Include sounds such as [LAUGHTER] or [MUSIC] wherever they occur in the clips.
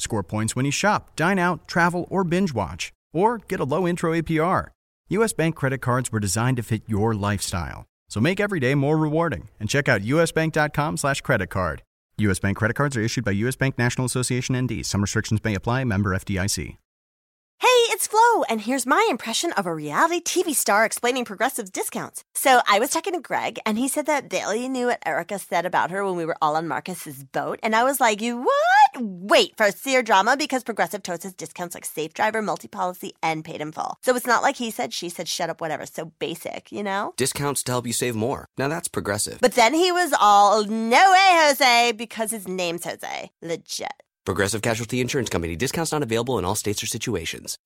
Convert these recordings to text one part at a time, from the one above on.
score points when you shop, dine out, travel, or binge watch, or get a low intro APR. US Bank credit cards were designed to fit your lifestyle. So make every day more rewarding and check out usbank.com slash credit card. US Bank credit cards are issued by US Bank National Association ND. Some restrictions may apply. Member FDIC. Hey, it's Flo, and here's my impression of a reality TV star explaining Progressive's discounts. So I was talking to Greg, and he said that Bailey knew what Erica said about her when we were all on Marcus's boat, and I was like, "You what? Wait for a seer drama because Progressive totes has discounts like Safe Driver, Multi Policy, and Paid in Full. So it's not like he said, she said, shut up, whatever. So basic, you know? Discounts to help you save more. Now that's Progressive. But then he was all, "No way, Jose," because his name's Jose. Legit. Progressive Casualty Insurance Company. Discounts not available in all states or situations.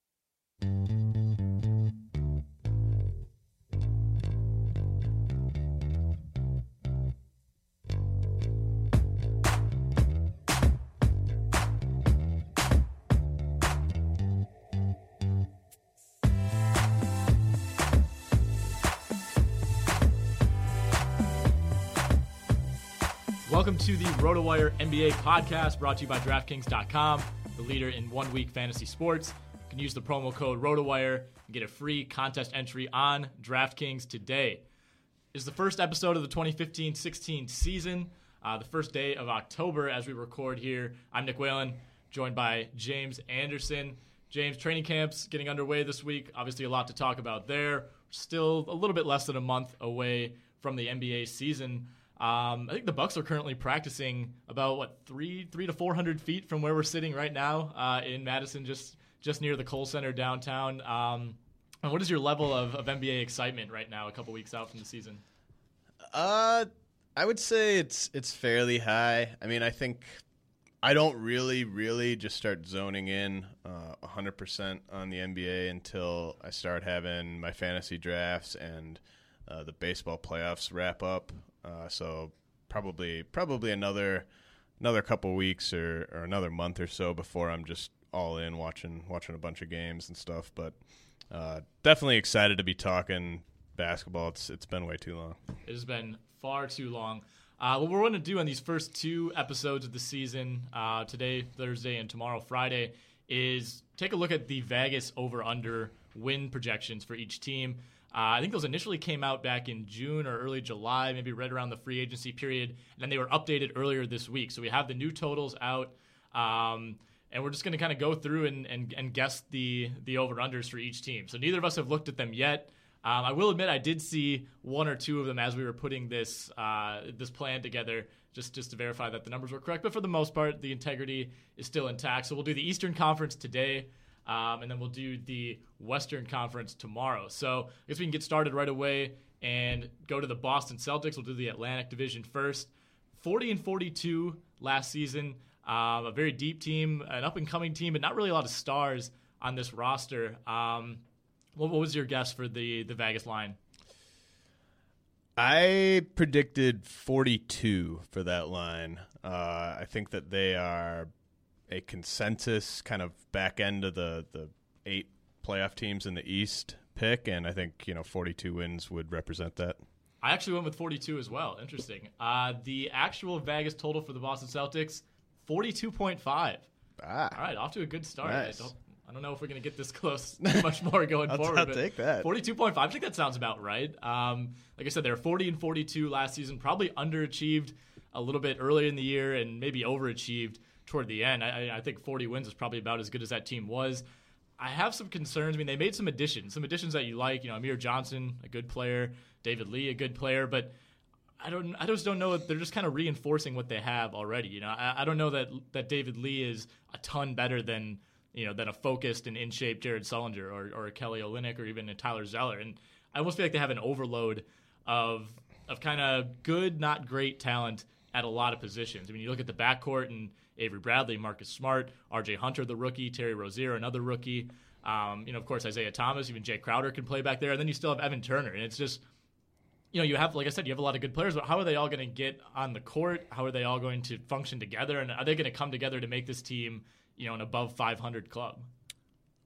Welcome to the RotoWire NBA podcast brought to you by DraftKings.com, the leader in one week fantasy sports. You can use the promo code RotoWire and get a free contest entry on DraftKings today. Is the first episode of the 2015 16 season, uh, the first day of October as we record here. I'm Nick Whalen, joined by James Anderson. James, training camps getting underway this week. Obviously, a lot to talk about there. Still a little bit less than a month away from the NBA season. Um, I think the Bucks are currently practicing about what three, three to four hundred feet from where we're sitting right now uh, in Madison, just just near the Kohl Center downtown. Um, and what is your level of, of NBA excitement right now, a couple weeks out from the season? Uh, I would say it's it's fairly high. I mean, I think I don't really, really just start zoning in uh, 100% on the NBA until I start having my fantasy drafts and uh, the baseball playoffs wrap up. Uh, so probably probably another another couple weeks or, or another month or so before I'm just all in watching watching a bunch of games and stuff. But uh, definitely excited to be talking basketball. It's it's been way too long. It has been far too long. Uh, what we're going to do on these first two episodes of the season, uh, today, Thursday, and tomorrow, Friday, is take a look at the Vegas over under win projections for each team. Uh, I think those initially came out back in June or early July, maybe right around the free agency period, and then they were updated earlier this week. So we have the new totals out, um, and we're just going to kind of go through and, and, and guess the the over unders for each team. So neither of us have looked at them yet. Um, I will admit I did see one or two of them as we were putting this uh, this plan together, just just to verify that the numbers were correct. But for the most part, the integrity is still intact. So we'll do the Eastern Conference today. Um, and then we'll do the Western Conference tomorrow. So I guess we can get started right away and go to the Boston Celtics. We'll do the Atlantic Division first. 40 and 42 last season. Um, a very deep team, an up and coming team, but not really a lot of stars on this roster. Um, what, what was your guess for the the Vegas line? I predicted 42 for that line. Uh, I think that they are a consensus kind of back end of the, the eight playoff teams in the East pick, and I think you know 42 wins would represent that. I actually went with 42 as well. Interesting. Uh, the actual Vegas total for the Boston Celtics, 42.5. Ah, All right, off to a good start. Nice. I don't, I don't know if we're going to get this [LAUGHS] close much more going [LAUGHS] I'll- forward. I'll but take that. 42.5. I think that sounds about right. Um, like I said, they were 40 and 42 last season, probably underachieved a little bit earlier in the year and maybe overachieved toward the end. I, I- think 40 wins is probably about as good as that team was. I have some concerns. I mean, they made some additions, some additions that you like. You know, Amir Johnson, a good player, David Lee, a good player, but I don't. I just don't know. They're just kind of reinforcing what they have already. You know, I, I don't know that that David Lee is a ton better than you know than a focused and in shape Jared Sullinger or or a Kelly Olynyk or even a Tyler Zeller. And I almost feel like they have an overload of of kind of good, not great talent at a lot of positions. I mean, you look at the backcourt and Avery Bradley, Marcus Smart, R.J. Hunter, the rookie, Terry Rozier, another rookie. Um, you know, of course, Isaiah Thomas, even Jae Crowder can play back there, and then you still have Evan Turner, and it's just you know, you have, like I said, you have a lot of good players, but how are they all going to get on the court? How are they all going to function together? And are they going to come together to make this team, you know, an above 500 club?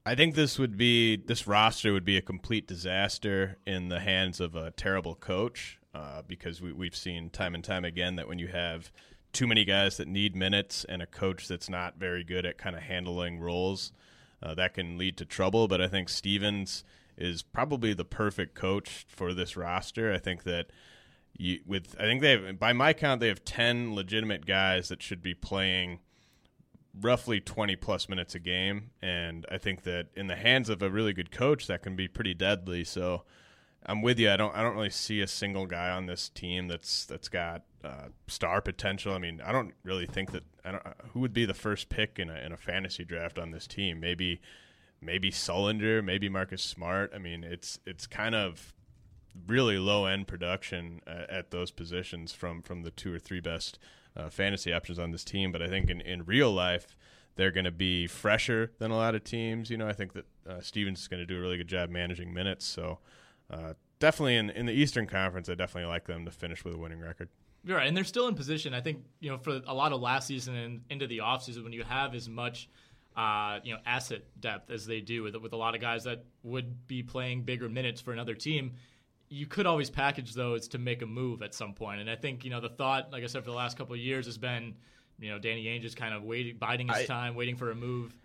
I think this would be this roster would be a complete disaster in the hands of a terrible coach uh, because we, we've seen time and time again that when you have too many guys that need minutes and a coach that's not very good at kind of handling roles, uh, that can lead to trouble. But I think Stevens is probably the perfect coach for this roster. I think that you with I think they have by my count they have ten legitimate guys that should be playing roughly 20 plus minutes a game and i think that in the hands of a really good coach that can be pretty deadly so i'm with you i don't i don't really see a single guy on this team that's that's got uh, star potential i mean i don't really think that i don't who would be the first pick in a in a fantasy draft on this team maybe maybe Sullinger, maybe Marcus Smart i mean it's it's kind of really low end production uh, at those positions from from the two or three best uh, fantasy options on this team. But I think in, in real life, they're going to be fresher than a lot of teams. You know, I think that uh, Stevens is going to do a really good job managing minutes. So uh, definitely in in the Eastern Conference, I definitely like them to finish with a winning record. You're right, and they're still in position. I think you know for a lot of last season and into the offseason when you have as much uh, you know asset depth as they do with with a lot of guys that would be playing bigger minutes for another team. You could always package those to make a move at some point. and I think you know the thought, like I said, for the last couple of years has been, you know, Danny Ainge is kind of waiting, biding his I- time, waiting for a move.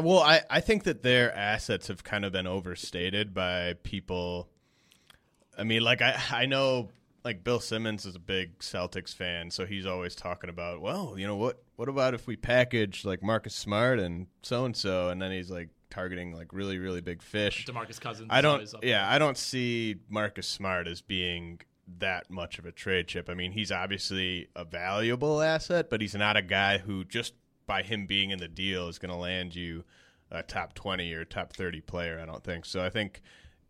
Well, I, I think that their assets have kind of been overstated by people. I mean, like I I know like Bill Simmons is a big Celtics fan, so he's always talking about, well, you know what what about if we package like Marcus Smart and so and so, and then he's like targeting like really really big fish. Demarcus Cousins. I don't. Yeah, there. I don't see Marcus Smart as being that much of a trade chip. I mean, he's obviously a valuable asset, but he's not a guy who just by him being in the deal is going to land you a top twenty or top thirty player. I don't think so. I think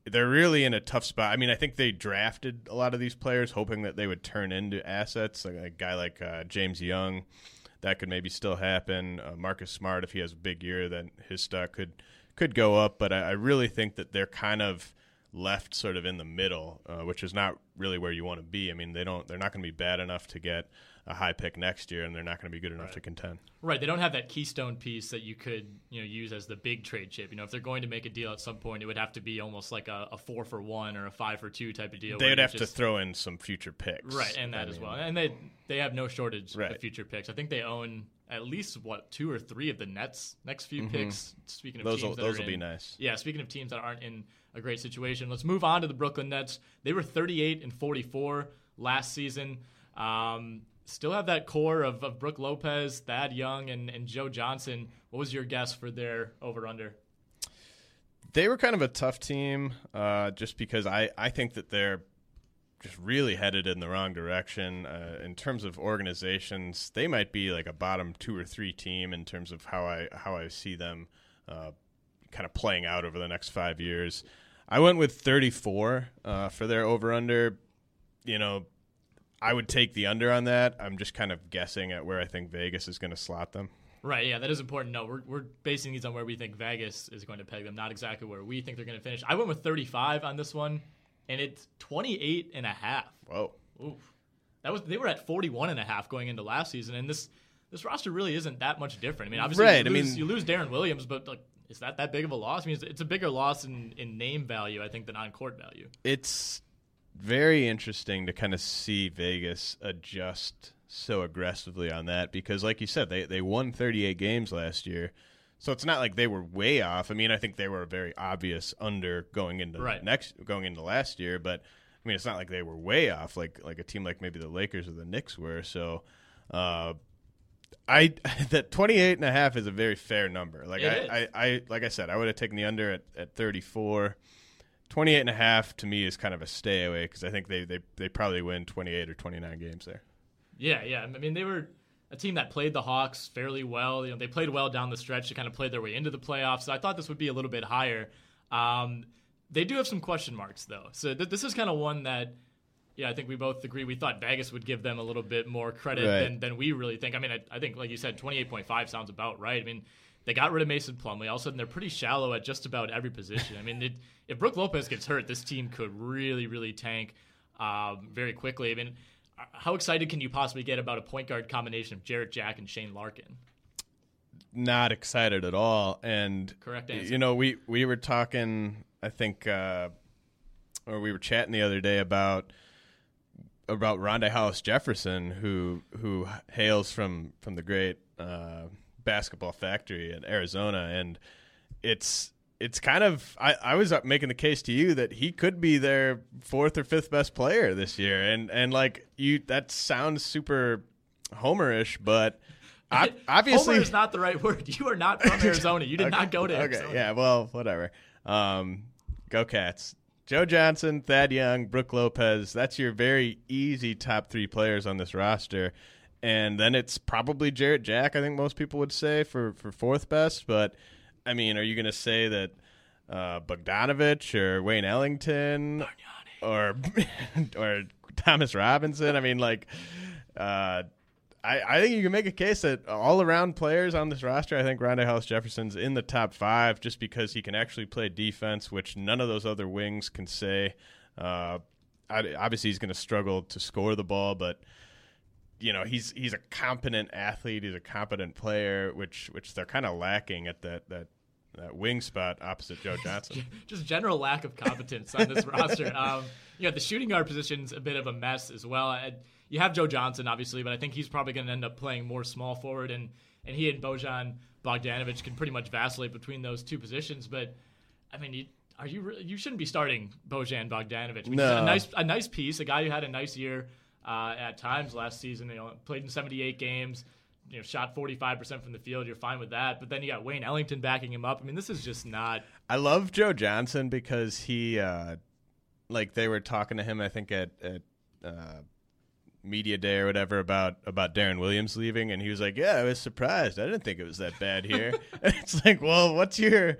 they're really in a tough spot. I mean, I think they drafted a lot of these players hoping that they would turn into assets. Like a guy like uh, James Young, that could maybe still happen. Uh, Marcus Smart, if he has a big year, then his stock could could go up. But I, I really think that they're kind of left sort of in the middle, uh, which is not really where you want to be. I mean, they don't. They're not going to be bad enough to get a high pick next year, and they're not going to be good enough to contend. Right, they don't have that keystone piece that you could you know use as the big trade chip. You know, if they're going to make a deal at some point, it would have to be almost like a, a four for one or a five for two type of deal. They'd you have to just- throw in some future picks, right, and that I as mean, well. And they they have no shortage Right. of future picks. I think they own at least what two or three of the Nets next few picks. Speaking of Mm-hmm. Those teams will- those will be nice. Yeah, speaking of teams that aren't in a great situation, let's move on to the Brooklyn Nets. They were 38 and 44 last season. Um, still have that core of, of Brook Lopez, Thad Young, and, and Joe Johnson. What was your guess for their over under? they were kind of a tough team, uh, just because I, I think that they're just really headed in the wrong direction uh, in terms of organizations. They might be like a bottom two or three team in terms of how I how I see them uh, kind of playing out over the next five years. I went with 34 uh, for their over under. You know, I would take the under on that. I'm just kind of guessing at where I think Vegas is going to slot them. Right, yeah, that is important. No, we're, we're basing these on where we think Vegas is going to peg them, not exactly where we think they're going to finish. I went with 35 on this one, and it's 28 and a half. Whoa. Oof. That was they were at 41 and a half going into last season, and this this roster really isn't that much different. I mean, obviously, Right, I you, lose, mean- you lose Deron Williams, but like, is that that big of a loss? I mean, it's, it's a bigger loss in, in name value, I think, than on court value. It's very interesting to kind of see Vegas adjust so aggressively on that because, like you said, they, they won 38 games last year. So it's not like they were way off. I mean, I think they were a very obvious under going into Right. next going into last year, but I mean, it's not like they were way off like like a team like maybe the Lakers or the Knicks were. So uh, I [LAUGHS] that 28 and a half is a very fair number. Like I. I, I like I said, I would have taken the under at, at 34. 28 and a half to me is kind of a stay away because I think they, they, they probably win 28 or 29 games there. Yeah, yeah. I mean, they were a team that played the Hawks fairly well. You know, they played well down the stretch to kind of play their way into the playoffs. So I thought this would be a little bit higher. Um, they do have some question marks though. So th- this is kind of one that, yeah, I think we both agree. We thought Vegas would give them a little bit more credit Right. than, than we really think. I mean, I, I think like you said, twenty eight point five sounds about right. I mean. They got rid of Mason Plumlee. All of a sudden, they're pretty shallow at just about every position. I mean, it, if Brook Lopez gets hurt, this team could really, really tank um, very quickly. I mean, how excited can you possibly get about a point guard combination of Jarrett Jack and Shane Larkin? Not excited at all. And, Correct answer. you know, we, we were talking, I think, uh, or we were chatting the other day about about Rondae Hollis Jefferson, who who hails from from the great uh, basketball factory in Arizona, and it's it's kind of I, I was making the case to you that he could be their fourth or fifth best player this year, and and like you that sounds super homerish, but [LAUGHS] ob- obviously Homer is not the right word. You are not from [LAUGHS] Arizona. You did not go to Arizona. Okay, yeah, well, whatever. Um, go Cats. Joe Johnson, Thad Young, Brook Lopez. That's your very easy top three players on this roster. And then it's probably Jarrett Jack, I think most people would say, for, for fourth best. But, I mean, are you going to say that uh, Bogdanovic or Wayne Ellington or, [LAUGHS] or Thomas Robinson? I mean, like, uh, I, I think you can make a case that all around players on this roster, I think Rondae Hollis Jefferson's in the top five just because he can actually play defense, which none of those other wings can say. Uh, obviously, he's going to struggle to score the ball, but you know he's he's a competent athlete. He's a competent player, which which they're kind of lacking at that that that wing spot opposite Joe [LAUGHS] Johnson. Just general lack of competence on this [LAUGHS] roster. Um, you know, the shooting guard position's a bit of a mess as well. I, you have Joe Johnson, obviously, but I think he's probably going to end up playing more small forward, and, and he and Bojan Bogdanovic can pretty much vacillate between those two positions. But I mean, you, are you re- you shouldn't be starting Bojan Bogdanovic. No. a nice a nice piece, a guy who had a nice year uh, at times last season. You know, played in 78 games. You know, shot 45% from the field. You're fine with that. But then you got Wayne Ellington backing him up. I mean, this is just not. I love Joe Johnson because he, uh, like, they were talking to him, I think at at uh, media day or whatever about about Deron Williams leaving, and he was like, "Yeah, I was surprised. I didn't think it was that bad here." [LAUGHS] it's like, well, what's your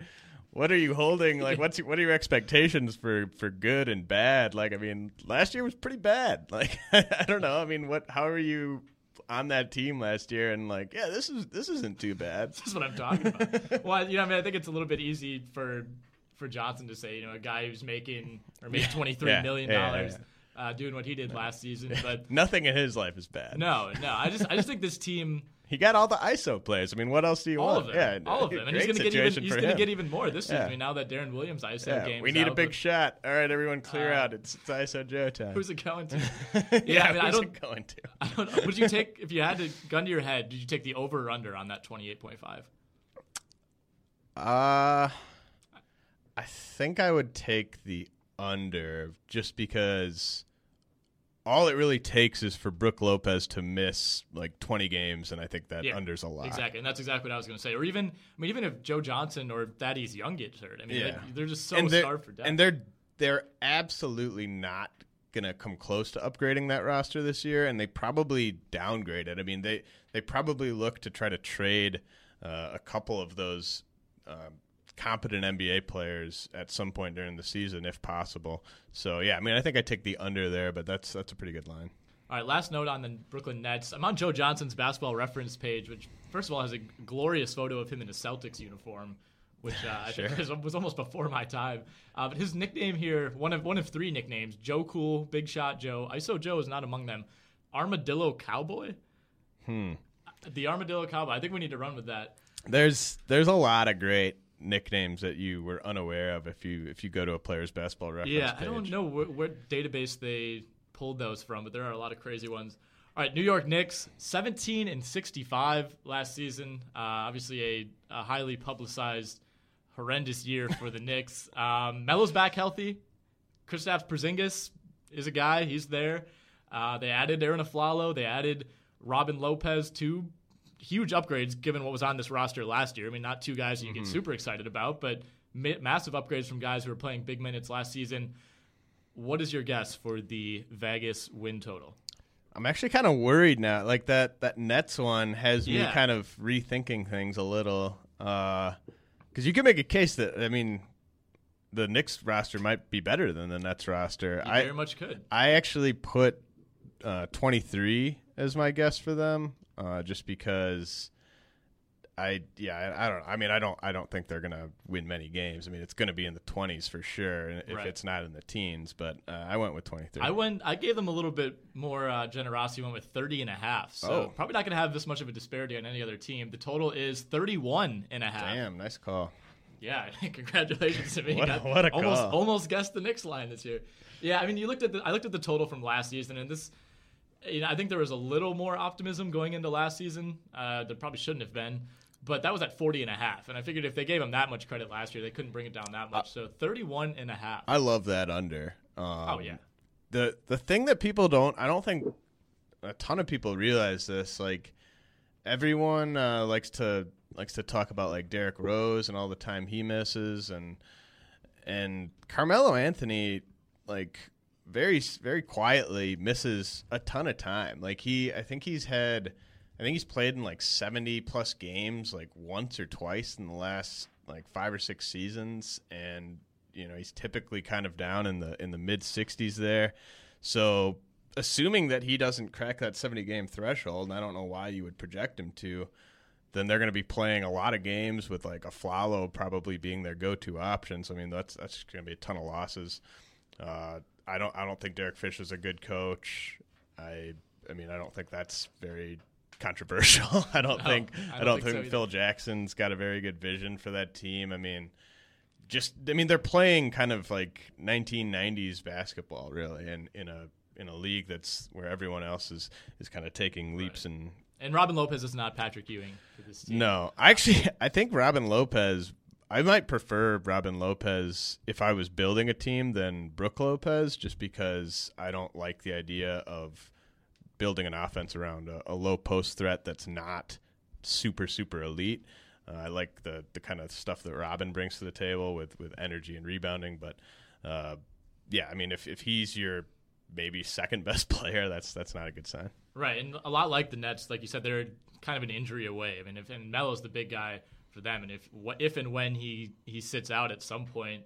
what are you holding? Like, what's your, what are your expectations for for good and bad? Like, I mean, last year was pretty bad. [LAUGHS] Like, I don't know. I mean, what? How are you? on that team last year and like yeah this is this isn't too bad [LAUGHS] This is what I'm talking about. [LAUGHS] well, you know, I mean, I think it's a little bit easy for for Johnson to say, you know, a guy who's making or made twenty three Yeah. million Yeah, yeah, dollars uh, doing what he did last season. But nothing in his life is bad no, no, I just I just think this team, He got all the ISO plays. I mean, what else do you want? all want? of them, Yeah, all of [LAUGHS] them, and he's going to get even he's going to get even more this season. Yeah. I mean, now that Deron Williams ISO Yeah, game, we need a big shot. All right, everyone, clear Uh, out. It's, it's ISO Joe time. Who's it going to? [LAUGHS] yeah, I mean, I who's don't- it going to? I don't know. Would you take if you had to gun to your head? Did you take the over or under on that twenty eight point five? Uh, I think I would take the under just because all it really takes is for Brook Lopez to miss like 20 games, and I think that Yeah, under's a lot. Exactly, and that's exactly what I was going to say. Or even, I mean, even if Joe Johnson or Thaddeus Young gets hurt, I mean, Yeah. they, they're just so they're, starved for depth. and they're they're absolutely not gonna come close to upgrading that roster this year, and they probably downgrade it. I mean, they they probably look to try to trade uh, a couple of those uh, competent NBA players at some point during the season, if possible. So yeah, I mean, I think I take the under there, but that's that's a pretty good line. All right, last note on the Brooklyn Nets. I'm on Joe Johnson's basketball reference page, which first of all has a glorious photo of him in a Celtics uniform, which uh, I [LAUGHS] think was, was almost before my time. Uh, but his nickname here, one of one of three nicknames, Joe Cool, Big Shot Joe. ISO Joe is not among them. Armadillo Cowboy. Hmm. The Armadillo Cowboy. I think we need to run with that. There's there's a lot of great nicknames that you were unaware of if you if you go to a player's basketball reference. Yeah, page. I don't know what, what database they pulled those from, but there are a lot of crazy ones. All right, New York Knicks, 17 and 65 last season. Uh, obviously, a, a, highly publicized, horrendous year for the [LAUGHS] Knicks. Um, Melo's back healthy. Kristaps Porzingis is a guy. He's there. Uh, they added Arron Afflalo. They added Robin Lopez, two huge upgrades given what was on this roster last year. I mean, not two guys that you mm-hmm. get super excited about, but ma- massive upgrades from guys who were playing big minutes last season. What is your guess for the Vegas win total? I'm actually kind of worried now. Like that that Nets one has yeah. me kind of rethinking things a little. Because uh, you can make a case that I mean, the Knicks roster might be better than the Nets roster. You I very much could. I actually put uh, 23 as my guess for them, uh, just because I yeah I, I, don't I mean I don't I don't think they're gonna win many games. I mean it's gonna be in the twenties for sure, if right. it's not in the teens. But uh, I went with twenty three. I went I gave them a little bit more uh, generosity. Went with 30 and a half. So oh. probably not gonna have this much of a disparity on any other team. The total is 31 and a half. Damn, nice call. Yeah, [LAUGHS] congratulations to me. [LAUGHS] what, a, what a call. almost almost guessed the Knicks line this year. Yeah, I mean you looked at the I looked at the total from last season and this. You know, I think there was a little more optimism going into last season. Uh, there probably shouldn't have been but that was at 40 and a half. And I figured if they gave him that much credit last year, they couldn't bring it down that much. So 31 and a half. I love that under. Um, oh, yeah. The, the thing that people don't, I don't think a ton of people realize this. Like, everyone uh, likes to likes to talk about like Derrick Rose and all the time he misses and and Carmelo Anthony like very very quietly misses a ton of time. Like he I think he's had I think he's played in like 70 plus games, like once or twice in the last like five or six seasons, and you know he's typically kind of down in the in the mid 60s there. So assuming that he doesn't crack that 70 game threshold, and I don't know why you would project him to, then they're going to be playing a lot of games with like Afflalo probably being their go-to option. So I mean that's that's going to be a ton of losses. Uh, I don't I don't think Derek Fisher is a good coach. I I mean I don't think that's very controversial. [LAUGHS] I don't no, think I don't, I don't think, think so Phil Jackson's got a very good vision for that team. I mean, just I mean they're playing kind of like 1990s basketball really, and in a in a league that's where everyone else is is kind of taking leaps right. and. And Robin Lopez is not Patrick Ewing for this team. No, actually, [LAUGHS] I think Robin Lopez. I might prefer Robin Lopez if I was building a team than Brook Lopez, just because I don't like the idea of building an offense around a, a low post threat that's not super super elite. Uh, I like the the kind of stuff that Robin brings to the table with with energy and rebounding, but uh, yeah, I mean if if he's your maybe second [LAUGHS] best player, that's that's not a good sign. Right, and a lot like the Nets, like you said, they're kind of an injury away. I mean, if and Melo's the big guy for them, and if if and when he he sits out at some point,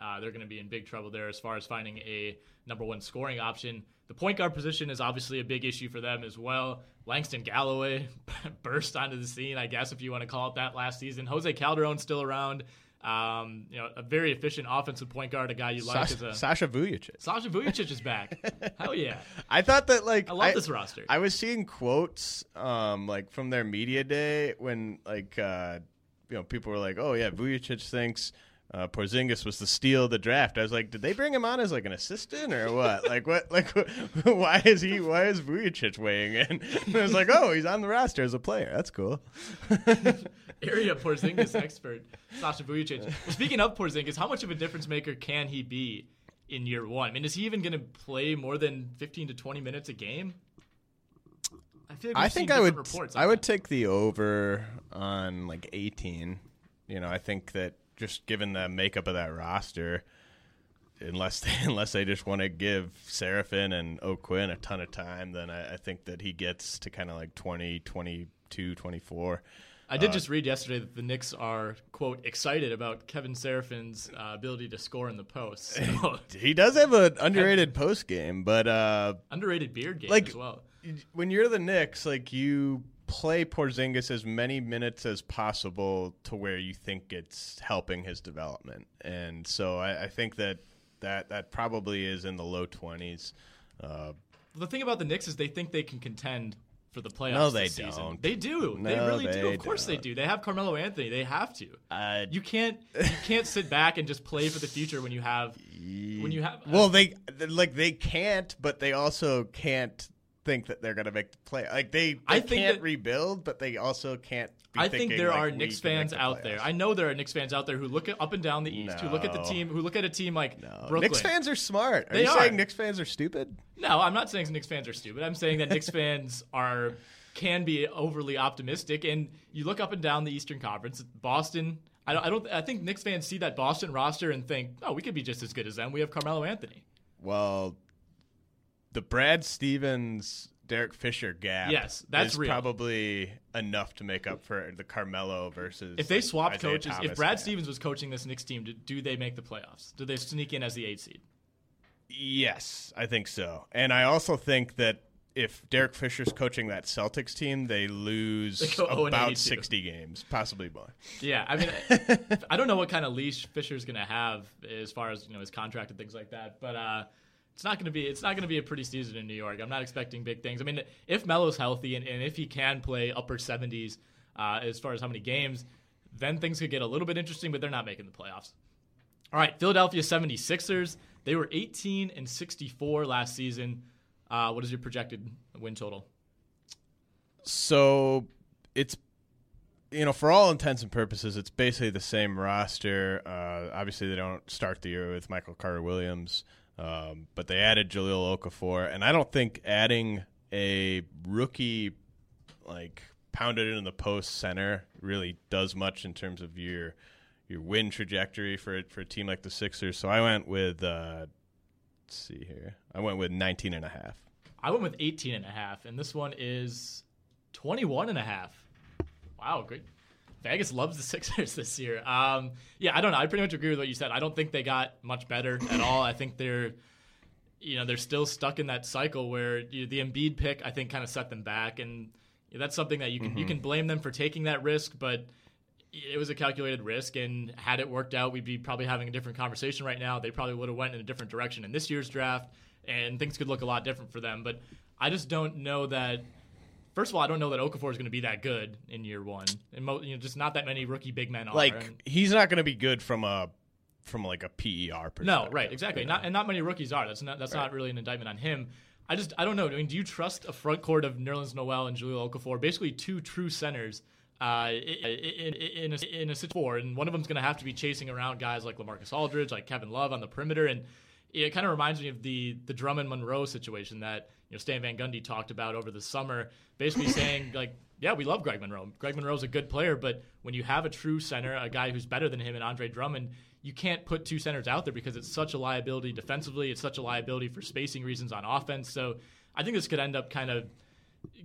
uh, they're going to be in big trouble there as far as finding a number one scoring option. The point guard position is obviously a big issue for them as well. Langston Galloway [LAUGHS] burst onto the scene, I guess, if you want to call it that, last season. Jose Calderon still around. Um, you know, a very efficient offensive point guard, a guy you like. Sasha, a, Sasha Vujacic. Sasha Vujacic is back. [LAUGHS] Hell yeah! I thought that like I love I, this roster. I was seeing quotes um, like from their media day when like uh, you know people were like, "Oh yeah, Vujacic thinks." uh, Porzingis was the steal of the draft. I was like, did they bring him on as like an assistant or what? like what? [LAUGHS] Like [LAUGHS] why is he? Why is Vujacic weighing in? [LAUGHS] And I was like, oh, he's on the roster as a player. That's cool. Area Porzingis expert Sasha Vujacic. Well, speaking of Porzingis, how much of a difference maker can he be in year one? I mean, is he even going to play more than fifteen to twenty minutes a game? I feel like I think I would. I would take the over on like eighteen. You know, I think that just given the makeup of that roster, unless they, [LAUGHS] unless they just want to give Seraphin and O'Quinn a ton of time, then I, I think that he gets to kind of like 20, 22, 24. I Uh, did just read yesterday that the Knicks are quote excited about Kevin Seraphin's uh, ability to score in the post. [LAUGHS] So, [LAUGHS] He does have an underrated post game, but uh, underrated beard game Like- as well. When you're the Knicks, like you play Porzingis as many minutes as possible to where you think it's helping his development, and so I, I think that that that probably is in the low twenties. Uh, The thing about the Knicks is they think they can contend for the playoffs. No, they this don't. They do. they No, really do. Of course they don't. do. They have Carmelo Anthony. They have to. uh, You can't. You can't sit back and just play for the future when you have. When you have. well, they like they can't, but they also can't think that they're going to make the play. Like they, they I think can't that- rebuild, but they also can't. Be I think there like, are Knicks fans the out there. I know there are Knicks fans out there who look at up and down the East, who look at the team, who look at a team like No. Brooklyn. Knicks fans are smart. Are They you are. saying Knicks fans are stupid? No, I'm not saying Knicks fans are stupid. I'm saying that Knicks [LAUGHS] fans are can be overly optimistic, and you look up and down the Eastern Conference. Boston, I don't, I don't, I think Knicks fans see that Boston roster and think, oh, we could be just as good as them. We have Carmelo Anthony. Well, the Brad Stevens Derek Fisher gap. Yes, that's is real. probably enough to make up for the Carmelo versus. If they like, swapped Isaiah coaches, Thomas if Brad gap. Stevens was coaching this Knicks team, do, do they make the playoffs? Do they sneak in as the eight seed? Yes, I think so. And I also think that if Derek Fisher's coaching that Celtics team, they lose They go 0 and about 60 games, possibly more. Yeah, I mean, [LAUGHS] I don't know what kind of leash Fisher's going to have as far as you know his contract and things like that, but uh, it's not going to be it's not going to be a pretty season in New York. I'm not expecting big things. I mean, if Melo's healthy and, and if he can play upper 70s uh, as far as how many games, then things could get a little bit interesting. But they're not making the playoffs. All right, Philadelphia 76ers. They were 18 and 64 last season. Uh, what is your projected win total? So it's you know, for all intents and purposes, it's basically the same roster. Uh, obviously, they don't start the year with Michael Carter Williams, um, but they added Jahlil Okafor, and I don't think adding a rookie like pounded in the post center really does much in terms of your your win trajectory for for a team like the Sixers. So I went with uh, let's see here, I went with 19 and a half. I went with 18 and a half, and this one is 21 and a half. Wow, great. Vegas loves the [LAUGHS] Sixers this year. Um, yeah, I don't know. I pretty much agree with what you said. I don't think they got much better at all. I think they're, you know, they're still stuck in that cycle where you, the Embiid pick, I think, kind of set them back, and that's something that you can you can blame them for taking that risk, but it was a calculated risk, and had it worked out, we'd be probably having a different conversation right now. They probably would have went in a different direction in this year's draft, and things could look a lot different for them. But I just don't know that. First of all, I don't know that Okafor is going to be that good in year one, and mo- you know, just not that many rookie big men are. Like And- he's not going to be good from a from like a PER perspective. no, right, exactly. you know? Not and not many rookies are. That's not that's not really an indictment on him. I just I don't know. I mean, do you trust a front court of Nerlens Noel and Jahlil Okafor, basically two true centers, uh, in, in, in a in a situation four, and one of them's going to have to be chasing around guys like Lamarcus Aldridge, like Kevin Love on the perimeter, and it kind of reminds me of the the Drummond Monroe situation that know Stan Van Gundy talked about over the summer, basically saying [LAUGHS] like. Yeah, we love Greg Monroe. Greg Monroe's a good player, but when you have a true center, a guy who's better than him, and Andre Drummond, you can't put two centers out there because it's such a liability defensively. It's such a liability for spacing reasons on offense. So I think this could end up kind of,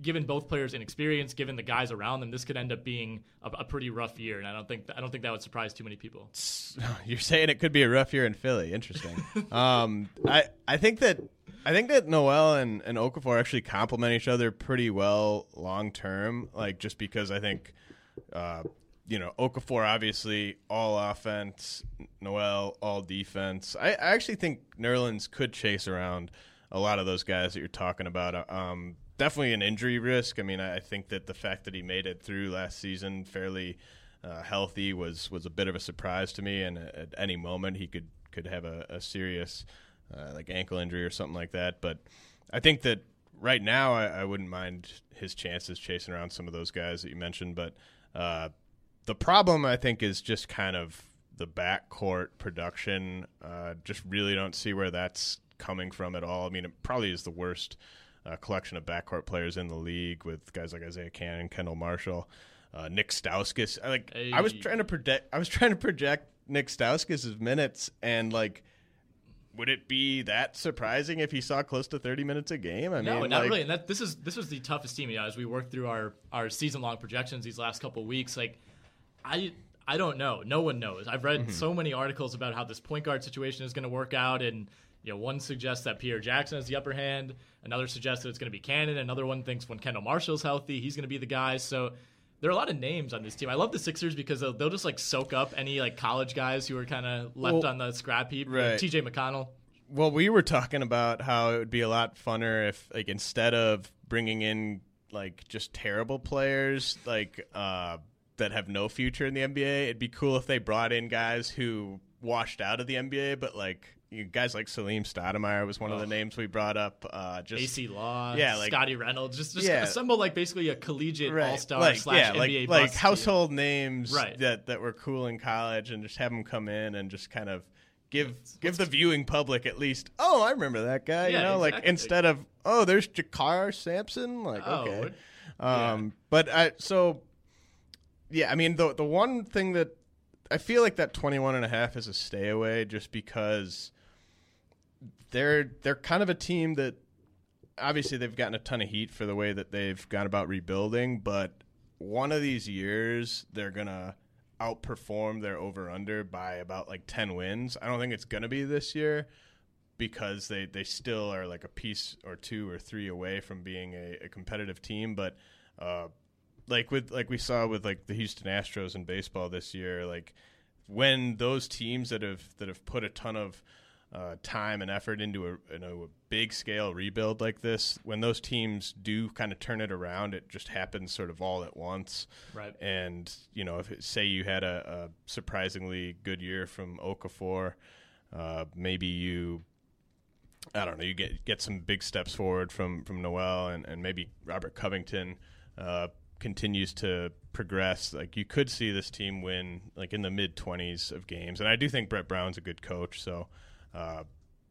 given both players inexperience, given the guys around them, this could end up being a, a pretty rough year. And I don't think I don't think that would surprise too many people. [LAUGHS] You're saying it could be a rough year in Philly. Interesting. [LAUGHS] um, I I think that I think that Noel and, and Okafor actually complement each other pretty well long term. Like just because I think, uh, you know, Okafor obviously all offense, Noel all defense. I, I actually think Nerlens could chase around a lot of those guys that you're talking about. Um, definitely an injury risk. I mean, I think that the fact that he made it through last season fairly uh, healthy was was a bit of a surprise to me. And at any moment, he could could have a, a serious uh, like ankle injury or something like that. But I think that right now, I, I wouldn't mind his chances chasing around some of those guys that you mentioned. But uh, the problem, I think, is just kind of the backcourt production. Uh, just really don't see where that's coming from at all. I mean, it probably is the worst uh, collection of backcourt players in the league with guys like Isaiah Canaan, Kendall Marshall, uh, Nick Stauskas. I, like I was trying to project, I was [LAUGHS] trying to project Nick Stauskas' minutes, and like would it be that surprising if he saw close to 30 minutes a game? I no, mean, not like, really. And that this is this was the toughest team. You know, as we work through our our season long projections these last couple of weeks, like I I don't know. No one knows. I've read Mm-hmm. so many articles about how this point guard situation is going to work out, and you know, one suggests that Pierre Jackson has the upper hand. Another suggests that it's going to be Canaan. Another one thinks when Kendall Marshall's healthy, he's going to be the guy. So there are a lot of names on this team. I love the Sixers because they'll, they'll just like soak up any like college guys who are kind of left Well, on the scrap heap. right. T.J. McConnell. Well, we were talking about how it would be a lot funner if, like, instead of bringing in like just terrible players, like uh, that have no future in the NBA, it'd be cool if they brought in guys who washed out of the NBA, but like you guys like Salim Stoudamire was one of the Oh. names we brought up. Uh, just Acie Law, Yeah, like- Scottie Reynolds, just just Yeah. assemble like basically a collegiate Right. all star like, slash yeah, NBA like, like team. household names Right. that that were cool in college, and just have them come in and just kind of give give the viewing public at least. Oh, I remember that guy. you Yeah, know, like instead of oh, there's JaKarr Sampson. Like Oh, okay, what- um, but I so yeah, I mean the the one thing that I feel like that 21 and a half is a stay away just because they're they're kind of a team that obviously they've gotten a ton of heat for the way that they've gone about rebuilding, but one of these years they're gonna outperform their over under by about like 10 wins. I don't think it's gonna be this year because they, they still are like a piece or two or three away from being a, a competitive team, but uh, like with like we saw with like the Houston Astros in baseball this year, like when those teams that have that have put a ton of uh, time and effort into a, a big scale rebuild like this, when those teams do kind of turn it around, it just happens sort of all at once. Right. And you know, if it, say you had a, a surprisingly good year from Okafor, uh, maybe you I don't know. You get get some big steps forward from from Noel, and, and maybe Robert Covington uh, continues to progress. Like you could see this team win like in the mid twenties of games, and I do think Brett Brown's a good coach. So, uh,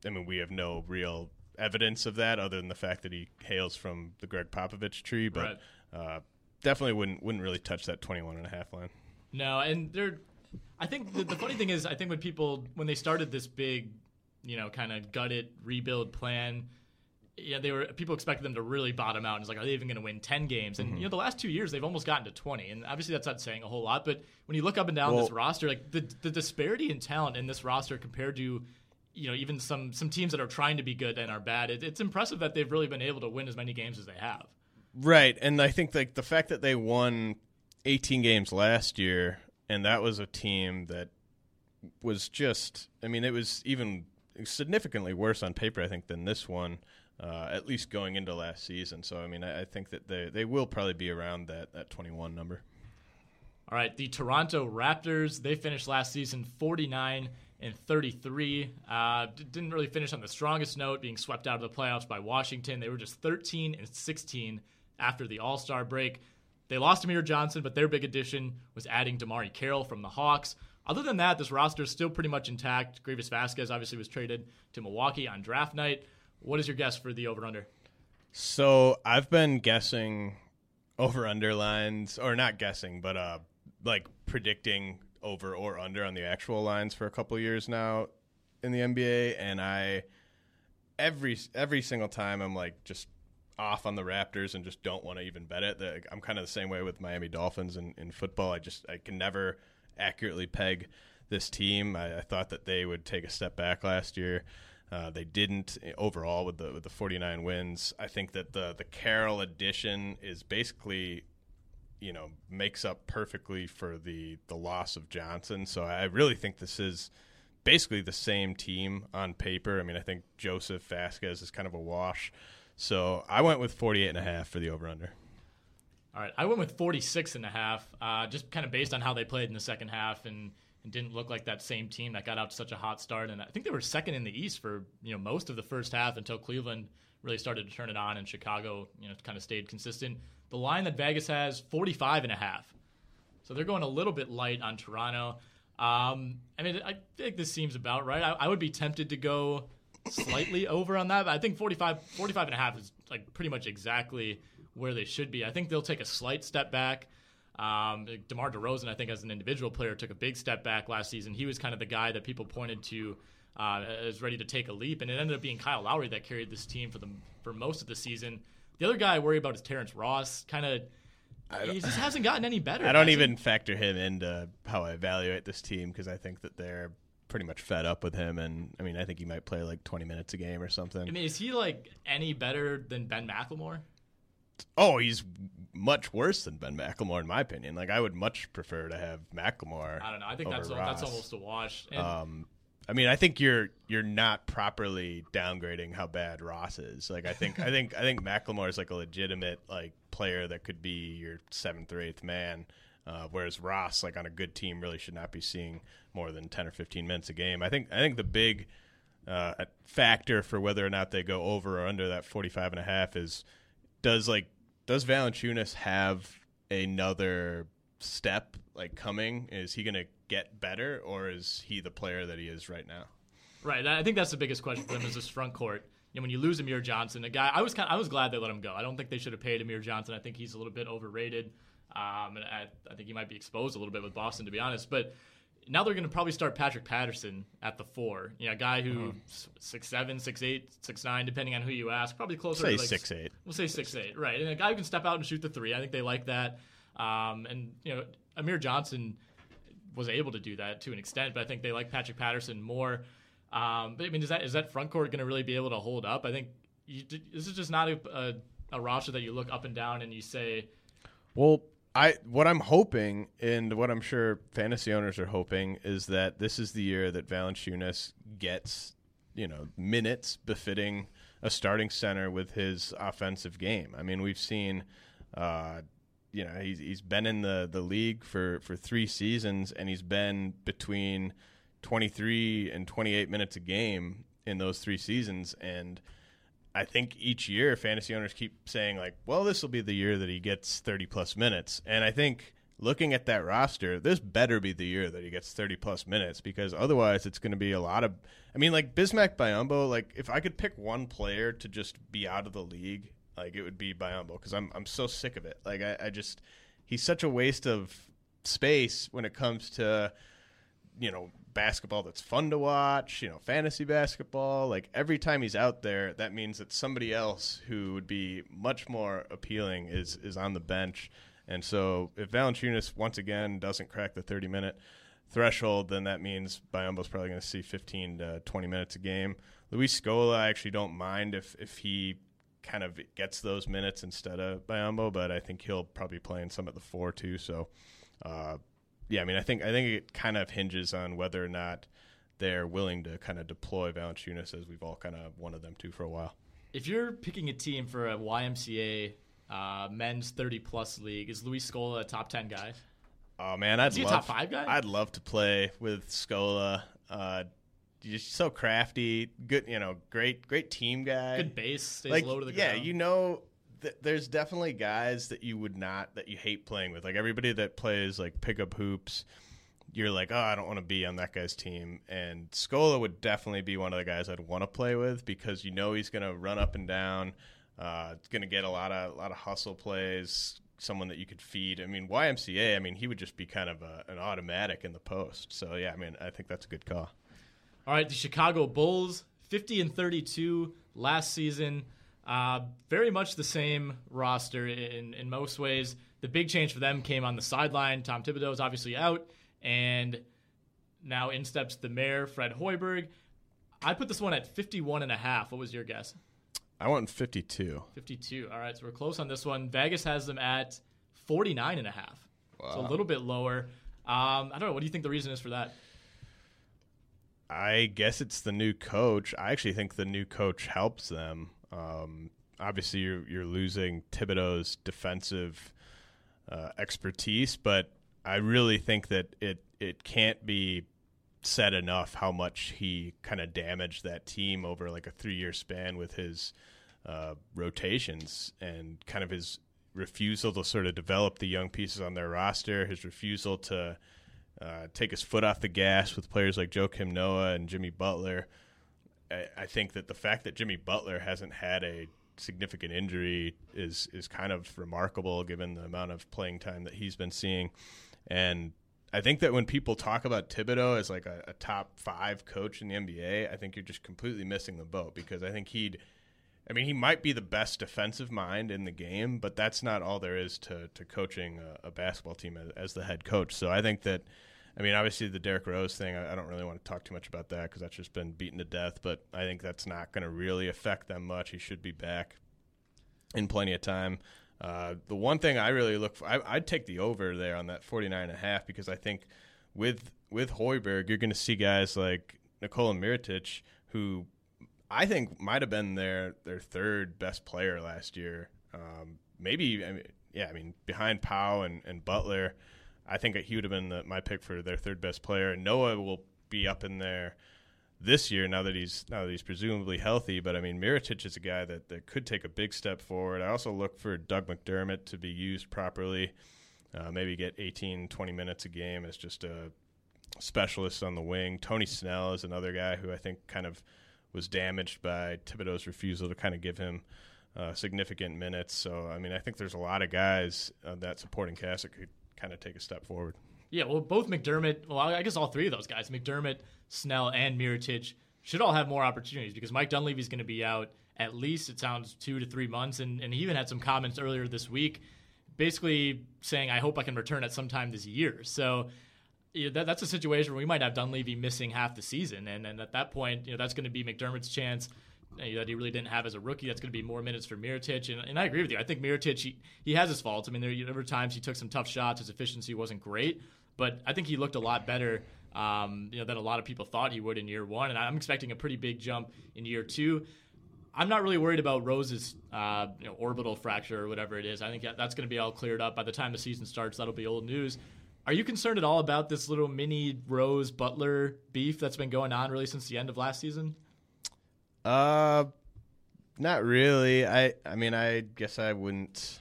I mean, we have no real evidence of that other than the fact that he hails from the Gregg Popovich tree, but uh, definitely wouldn't wouldn't really touch that 21 and a half line. No, and they're. I think the, the funny thing is, I think when people when they started this big, you know, kind of gutted rebuild plan, yeah, they were people expected them to really bottom out. And it's like, are they even going to win ten games? And you know, the last two years they've almost gotten to twenty, and obviously that's not saying a whole lot. But when you look up and down this roster, like the the disparity in talent in this roster compared to. You know, even some some teams that are trying to be good and are bad. It, it's impressive that they've really been able to win as many games as they have. Right, and I think like the fact that they won 18 games last year, and that was a team that was just, I mean, it was even significantly worse on paper, I think, than this one. Uh, at least going into last season, so I mean, I, I think that they they will probably be around that that 21 number. All right, the Toronto Raptors, they finished last season 49 and 33. Uh, didn't really finish on the strongest note, being swept out of the playoffs by Washington. They were just 13 and 16 after the All Star break. They lost Amir Johnson, but their big addition was adding DeMarre Carroll from the Hawks. Other than that, this roster is still pretty much intact. Greivis Vasquez obviously was traded to Milwaukee on draft night. What is your guess for the over under? So I've been guessing over underlines, or not guessing, but uh, like predicting over or under on the actual lines for a couple years now in the NBA, and I every every single time I'm like just off on the Raptors and just don't want to even bet it. I'm kind of the same way with Miami Dolphins in, in football. I just I can never accurately peg this team. I, I thought that they would take a step back last year. Uh, they didn't overall with the with the 49 wins. I think that the the Carroll addition is basically, you know, makes up perfectly for the the loss of Johnson. So I really think this is basically the same team on paper. I mean, I think Joseph Vasquez is kind of a wash. So I went with 48 and a half for the over under. All right, I went with 46 and a half, uh, just kind of based on how they played in the second half and, and didn't look like that same team that got out to such a hot start. And I think they were second in the East for you know most of the first half until Cleveland really started to turn it on and Chicago you know kind of stayed consistent. The line that Vegas has 45 and a half, so they're going a little bit light on Toronto. Um, I mean, I think this seems about right. I, I would be tempted to go slightly [COUGHS] over on that, but I think 45, 45 and a half is like pretty much exactly where they should be. I think they'll take a slight step back. Um, DeMar DeRozan, I think, as an individual player, took a big step back last season. He was kind of the guy that people pointed to uh, is ready to take a leap, and it ended up being Kyle Lowry that carried this team for the for most of the season. The other guy I worry about is Terrence Ross. Kind of, he just hasn't gotten any better. I don't has he? even factor him into how I evaluate this team because I think that they're pretty much fed up with him. And I mean, I think he might play like 20 minutes a game or something. I mean, is he like any better than Ben McLemore? oh, he's much worse than Ben McLemore in my opinion. Like I would much prefer to have McLemore. I don't know. I think over that's that's almost a wash. And Um, I mean, I think you're you're not properly downgrading how bad Ross is. Like, I think I think I think Macklemore is like a legitimate like player that could be your seventh or eighth man, uh, whereas Ross, like on a good team, really should not be seeing more than ten or fifteen minutes a game. I think I think the big uh, factor for whether or not they go over or under that 45 and a half is does like does Valanciunas have another step like coming? Is he going to get better, or is he the player that he is right now? Right. I think that's the biggest question for them is this front court. You know, when you lose Amir Johnson, a guy, I was kind, I was glad they let him go. I don't think they should have paid Amir Johnson. I think he's a little bit overrated, um, and I, I think he might be exposed a little bit with Boston, to be honest. But now they're going to probably start Patrick Patterson at the four. You know, a guy who Uh-huh. s- six seven, six eight, six nine, depending on who you ask. Probably closer Say to like six eight. We'll say six eight, right? And a guy who can step out and shoot the three. I think they like that. Um, and you know, Amir Johnson was able to do that to an extent, but I think they like Patrick Patterson more. Um, but I mean, is that is that front court going to really be able to hold up? I think you, this is just not a, a, a roster that you look up and down and you say, Well, I what I'm hoping and what I'm sure fantasy owners are hoping is that this is the year that Valanciunas gets, you know, minutes befitting a starting center with his offensive game. I mean, we've seen uh you know, he's he's been in the the league for for 3 seasons and he's been between 23 and 28 minutes a game in those 3 seasons and I think each year fantasy owners keep saying like, well, this will be the year that he gets 30 plus minutes. And I think looking at that roster, this better be the year that he gets 30 plus minutes because otherwise it's going to be a lot of I mean like Bismack Biyombo, like if I could pick one player to just be out of the league, like it would be Biyombo because I'm I'm so sick of it. Like I, I just he's such a waste of space when it comes to you know basketball that's fun to watch you know fantasy basketball. Like every time he's out there that means that somebody else who would be much more appealing is is on the bench. And so if Valanciunas once again doesn't crack the 30 minute threshold then that means Biyombo's probably going to see 15 to 20 minutes a game. Luis Scola I actually don't mind if if he kind of gets those minutes instead of Biyombo but I think he'll probably play in some at the four too so uh, yeah, I mean, I think I think it kind of hinges on whether or not they're willing to kind of deploy Valanciunas as we've all kind of wanted them to for a while. if you're picking a team for a YMCA uh, men's 30 plus league, is Luis Scola a top 10 guy? Oh man, I'd Is he a love top five guy? I'd love to play with Scola. Uh, just so crafty, good, you know, great, great team guy. Good base, stays like, low to the yeah, ground. Yeah, you know, th- there's definitely guys that you would not that you hate playing with. Like everybody that plays like pickup hoops, you're like, oh, I don't want to be on that guy's team. And Scola would definitely be one of the guys I'd want to play with because you know he's going to run up and down. Uh, going to get a lot of a lot of hustle plays. Someone that you could feed. I mean, YMCA. I mean, he would just be kind of a, an automatic in the post. So yeah, I mean, I think that's a good call. All right, the Chicago Bulls, 50 and 32 last season. Uh, very much the same roster in, in most ways. The big change for them came on the sideline. Tom Thibodeau is obviously out, and now in steps the mayor, Fred Hoiberg. I put this one at 51 and a half. What was your guess? I went 52. 52. All right, so we're close on this one. Vegas has them at 49 and a half. So a little bit lower. Um, I don't know. What do you think the reason is for that? I guess it's the new coach. I actually think the new coach helps them. Um, obviously, you're you're losing Thibodeau's defensive uh, expertise, but I really think that it it can't be said enough how much he kind of damaged that team over like a three year span with his uh, rotations and kind of his refusal to sort of develop the young pieces on their roster, his refusal to uh, take his foot off the gas with players like Joakim Noah and Jimmy Butler. I, I think that the fact that Jimmy Butler hasn't had a significant injury is is kind of remarkable given the amount of playing time that he's been seeing. And I think that when people talk about Thibodeau as like a, a, top five coach in the NBA, I think you're just completely missing the boat because I think he'd, I mean, he might be the best defensive mind in the game, but that's not all there is to, to coaching a, a basketball team as, as, the head coach. So I think that, I mean, obviously the Derrick Rose thing, I, I don't really want to talk too much about that because that's just been beaten to death, but I think that's not going to really affect them much. He should be back in plenty of time. Uh, the one thing I really look for, I, would take the over there on that 49 and a half because I think with with Hoiberg, you're going to see guys like Nikola Mirotic, who I think might have been their their third best player last year. Um, maybe, I mean, yeah, I mean behind Pau and, and Butler, I think he would have been the, my pick for their third best player. Noah will be up in there this year now that he's now that he's presumably healthy. But I mean, Mirotic is a guy that, that could take a big step forward. I also look for Doug McDermott to be used properly. Uh, maybe get 18, 20 minutes a game as just a specialist on the wing. Tony Snell is another guy who I think kind of was damaged by Thibodeau's refusal to kind of give him uh, significant minutes. So, I mean, I think there's a lot of guys uh, that supporting cast that could kind of take a step forward. Yeah, well, both McDermott, well, I guess all three of those guys, McDermott, Snell, and Mirotic, should all have more opportunities because Mike Dunleavy's going to be out at least, it sounds, two to three months. And, and he even had some comments earlier this week basically saying, I hope I can return at some time this year. So you know, that, that's a situation where we might have Dunleavy missing half the season. And, and at that point, you know, that's going to be McDermott's chance that he really didn't have as a rookie. That's going to be more minutes for Mirotic. And, and I agree with you. I think Mirotic, he, he has his faults. I mean, there, there were times he took some tough shots. His efficiency wasn't great. But I think he looked a lot better um, you know, than a lot of people thought he would in year one. And I'm expecting a pretty big jump in year two. I'm not really worried about Rose's uh, you know, orbital fracture or whatever it is. I think that's going to be all cleared up by the time the season starts. That'll be old news. Are you concerned at all about this little mini Rose Butler beef that's been going on really since the end of last season? Uh, not really. I I mean, I guess I wouldn't.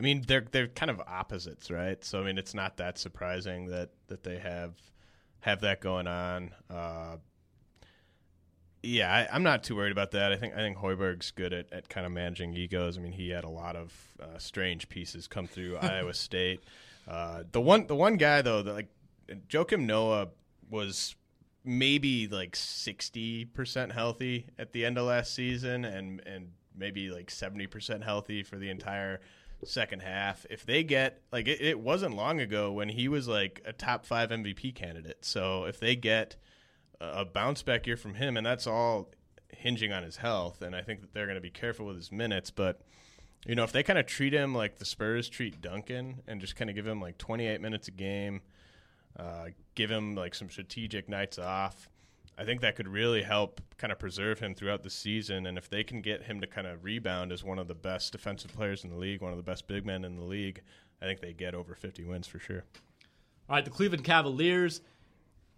I mean, they're they're kind of opposites, right? So I mean, it's not that surprising that that they have have that going on. Uh, yeah, I, am not too worried about that. I think I think Hoiberg's good at, at kind of managing egos. I mean, he had a lot of uh, strange pieces come through [LAUGHS] Iowa State. Uh, the one the one guy though, that like Joakim Noah was maybe like 60% healthy at the end of last season and and maybe like 70% healthy for the entire second half. If they get like it, it, wasn't long ago when he was like a top five MVP candidate. So if they get a bounce back year from him, and that's all hinging on his health, and I think that they're going to be careful with his minutes. But you know, if they kind of treat him like the Spurs treat Duncan, and just kind of give him like 28 minutes a game, uh, give him like some strategic nights off I think that could really help kind of preserve him throughout the season. And if they can get him to kind of rebound as one of the best defensive players in the league, one of the best big men in the league, I think they get over 50 wins for sure. All right, the Cleveland Cavaliers,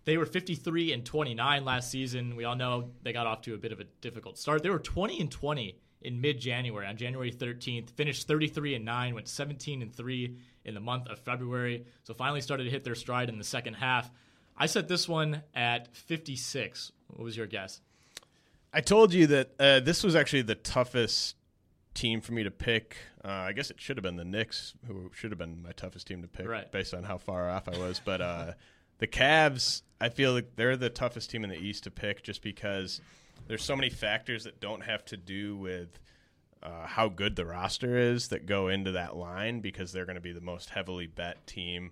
they were 53 and 29 last season. We all know they got off to a bit of a difficult start. They were 20 and 20 in mid-January on January 13th, finished 33 and 9, went 17 and 3 in the month of February. So finally started to hit their stride in the second half. I set this one at 56. What was your guess? I told you that uh, this was actually the toughest team for me to pick. Uh, I guess it should have been the Knicks, who should have been my toughest team to pick right. based on how far off I was. But uh, [LAUGHS] the Cavs, I feel like they're the toughest team in the East to pick just because there's so many factors that don't have to do with uh, how good the roster is that go into that line because they're going to be the most heavily bet team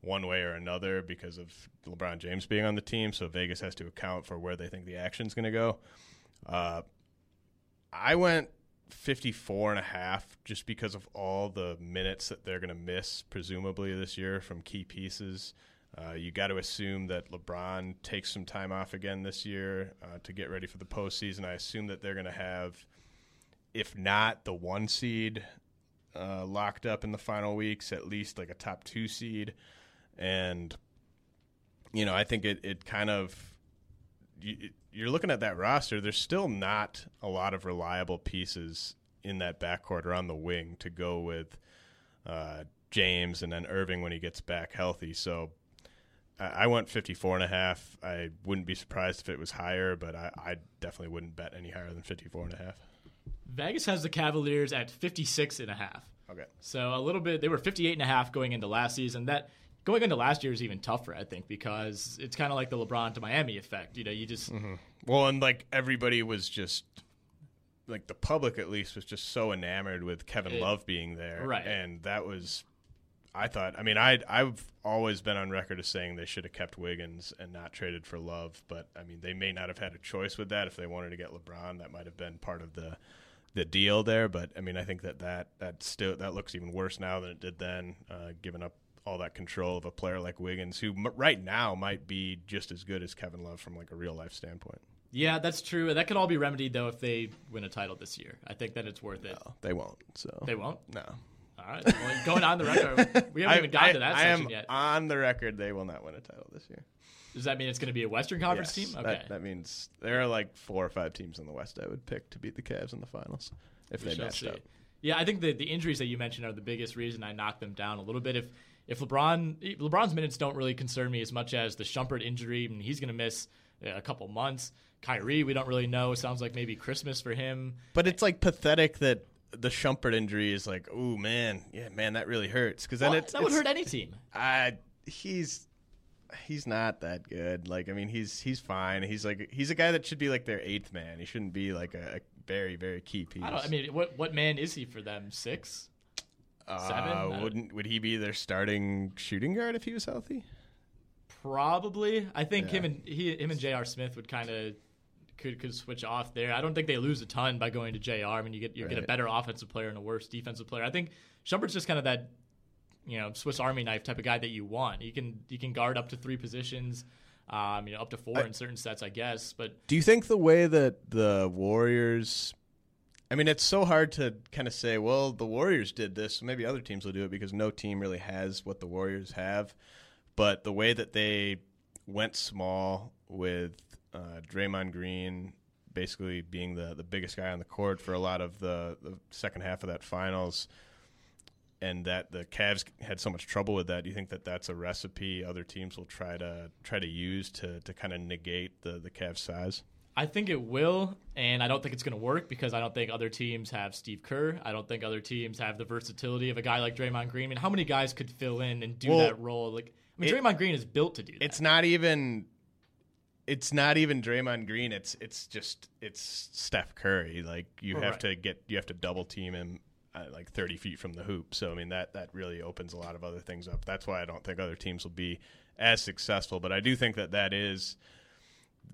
one way or another because of LeBron James being on the team. So Vegas has to account for where they think the action's going to go. Uh, I went 54 and a half just because of all the minutes that they're going to miss, presumably this year from key pieces. Uh, you got to assume that LeBron takes some time off again this year uh, to get ready for the postseason. I assume that they're going to have, if not the one seed uh, locked up in the final weeks, at least like a top two seed and you know, I think it it kind of you, you're looking at that roster. There's still not a lot of reliable pieces in that backcourt or on the wing to go with uh, James and then Irving when he gets back healthy. So I, went 54 and a half. I wouldn't be surprised if it was higher, but I, I definitely wouldn't bet any higher than 54 and a half. Vegas has the Cavaliers at 56 and a half. Okay. So a little bit they were 58 and a half going into last season. That going into last year is even tougher, I think, because it's kind of like the LeBron to Miami effect. You know, you just Mm-hmm. Well, and like everybody was just like the public at least was just so enamored with Kevin It- Love being there, Right. And that was, I thought. I mean, I I've always been on record as saying they should have kept Wiggins and not traded for Love, but I mean, they may not have had a choice with that if they wanted to get LeBron. That might have been part of the the deal there. But I mean, I think that that that still that looks even worse now than it did then, uh, giving up all that control of a player like Wiggins, who m- right now might be just as good as Kevin Love from like a real life standpoint. yeah, that's true. That could all be remedied though if they win a title this year. I think that it's worth it. No, they won't. So They won't. No. Right, well, going on the record, we haven't I- even gotten I- to that I section am yet. on the record. They will not win a title this year. Does that mean it's going to be a Western Conference Yes, team? that- Okay, That, means there are like four or five teams in the West I would pick to beat the Cavs in the finals if We they matched see. up. Yeah, I think the the injuries that you mentioned are the biggest reason I knocked them down a little bit. If if LeBron LeBron's minutes don't really concern me as much as the Shumpert injury, and he's going to miss a couple months. Kyrie, we don't really know. Sounds like maybe Christmas for him. But it's like pathetic that the Shumpert injury is like, oh man, yeah, man, that really hurts because then Well, it's that would it's- hurt any team. I he's he's not that good. Like I mean, he's he's fine. He's like he's a guy that should be like their eighth man. He shouldn't be like a, a very very key piece. I don't. I mean, what what man is he for them? Six. uh, seven? wouldn't would he be their starting shooting guard if he was healthy? Probably. I think him and he him and J.R. Smith would kind of could could switch off there. I don't think they lose a ton by going to J.R. I mean, you get you get a better offensive player and a worse defensive player. I think Shumpert's just kind of that you know Swiss Army knife type of guy that you want. You can he can guard up to three positions. Um, you know, up to four in certain sets, I guess. But Do you think the way that the Warriors I mean, it's so hard to kind of say, well, the Warriors did this, maybe other teams will do it because no team really has what the Warriors have. But the way that they went small with uh, Draymond Green basically being the, the biggest guy on the court for a lot of the, the second half of that finals, and that the Cavs had so much trouble with that, do you think that that's a recipe other teams will try to try to use to, to kind of negate the, the Cavs' size? I think it will, and I don't think it's going to work because I don't think other teams have Steve Kerr. I don't think other teams have the versatility of a guy like Draymond Green. I mean, how many guys could fill in and do Well, that role? Like, I mean, it- Draymond Green is built to do that. It's not even. It's not even Draymond Green. It's it's just it's Steph Curry. Like you have Right. to get you have to double team him uh, like thirty feet from the hoop. So I mean that that really opens a lot of other things up. That's why I don't think other teams will be as successful. But I do think that that is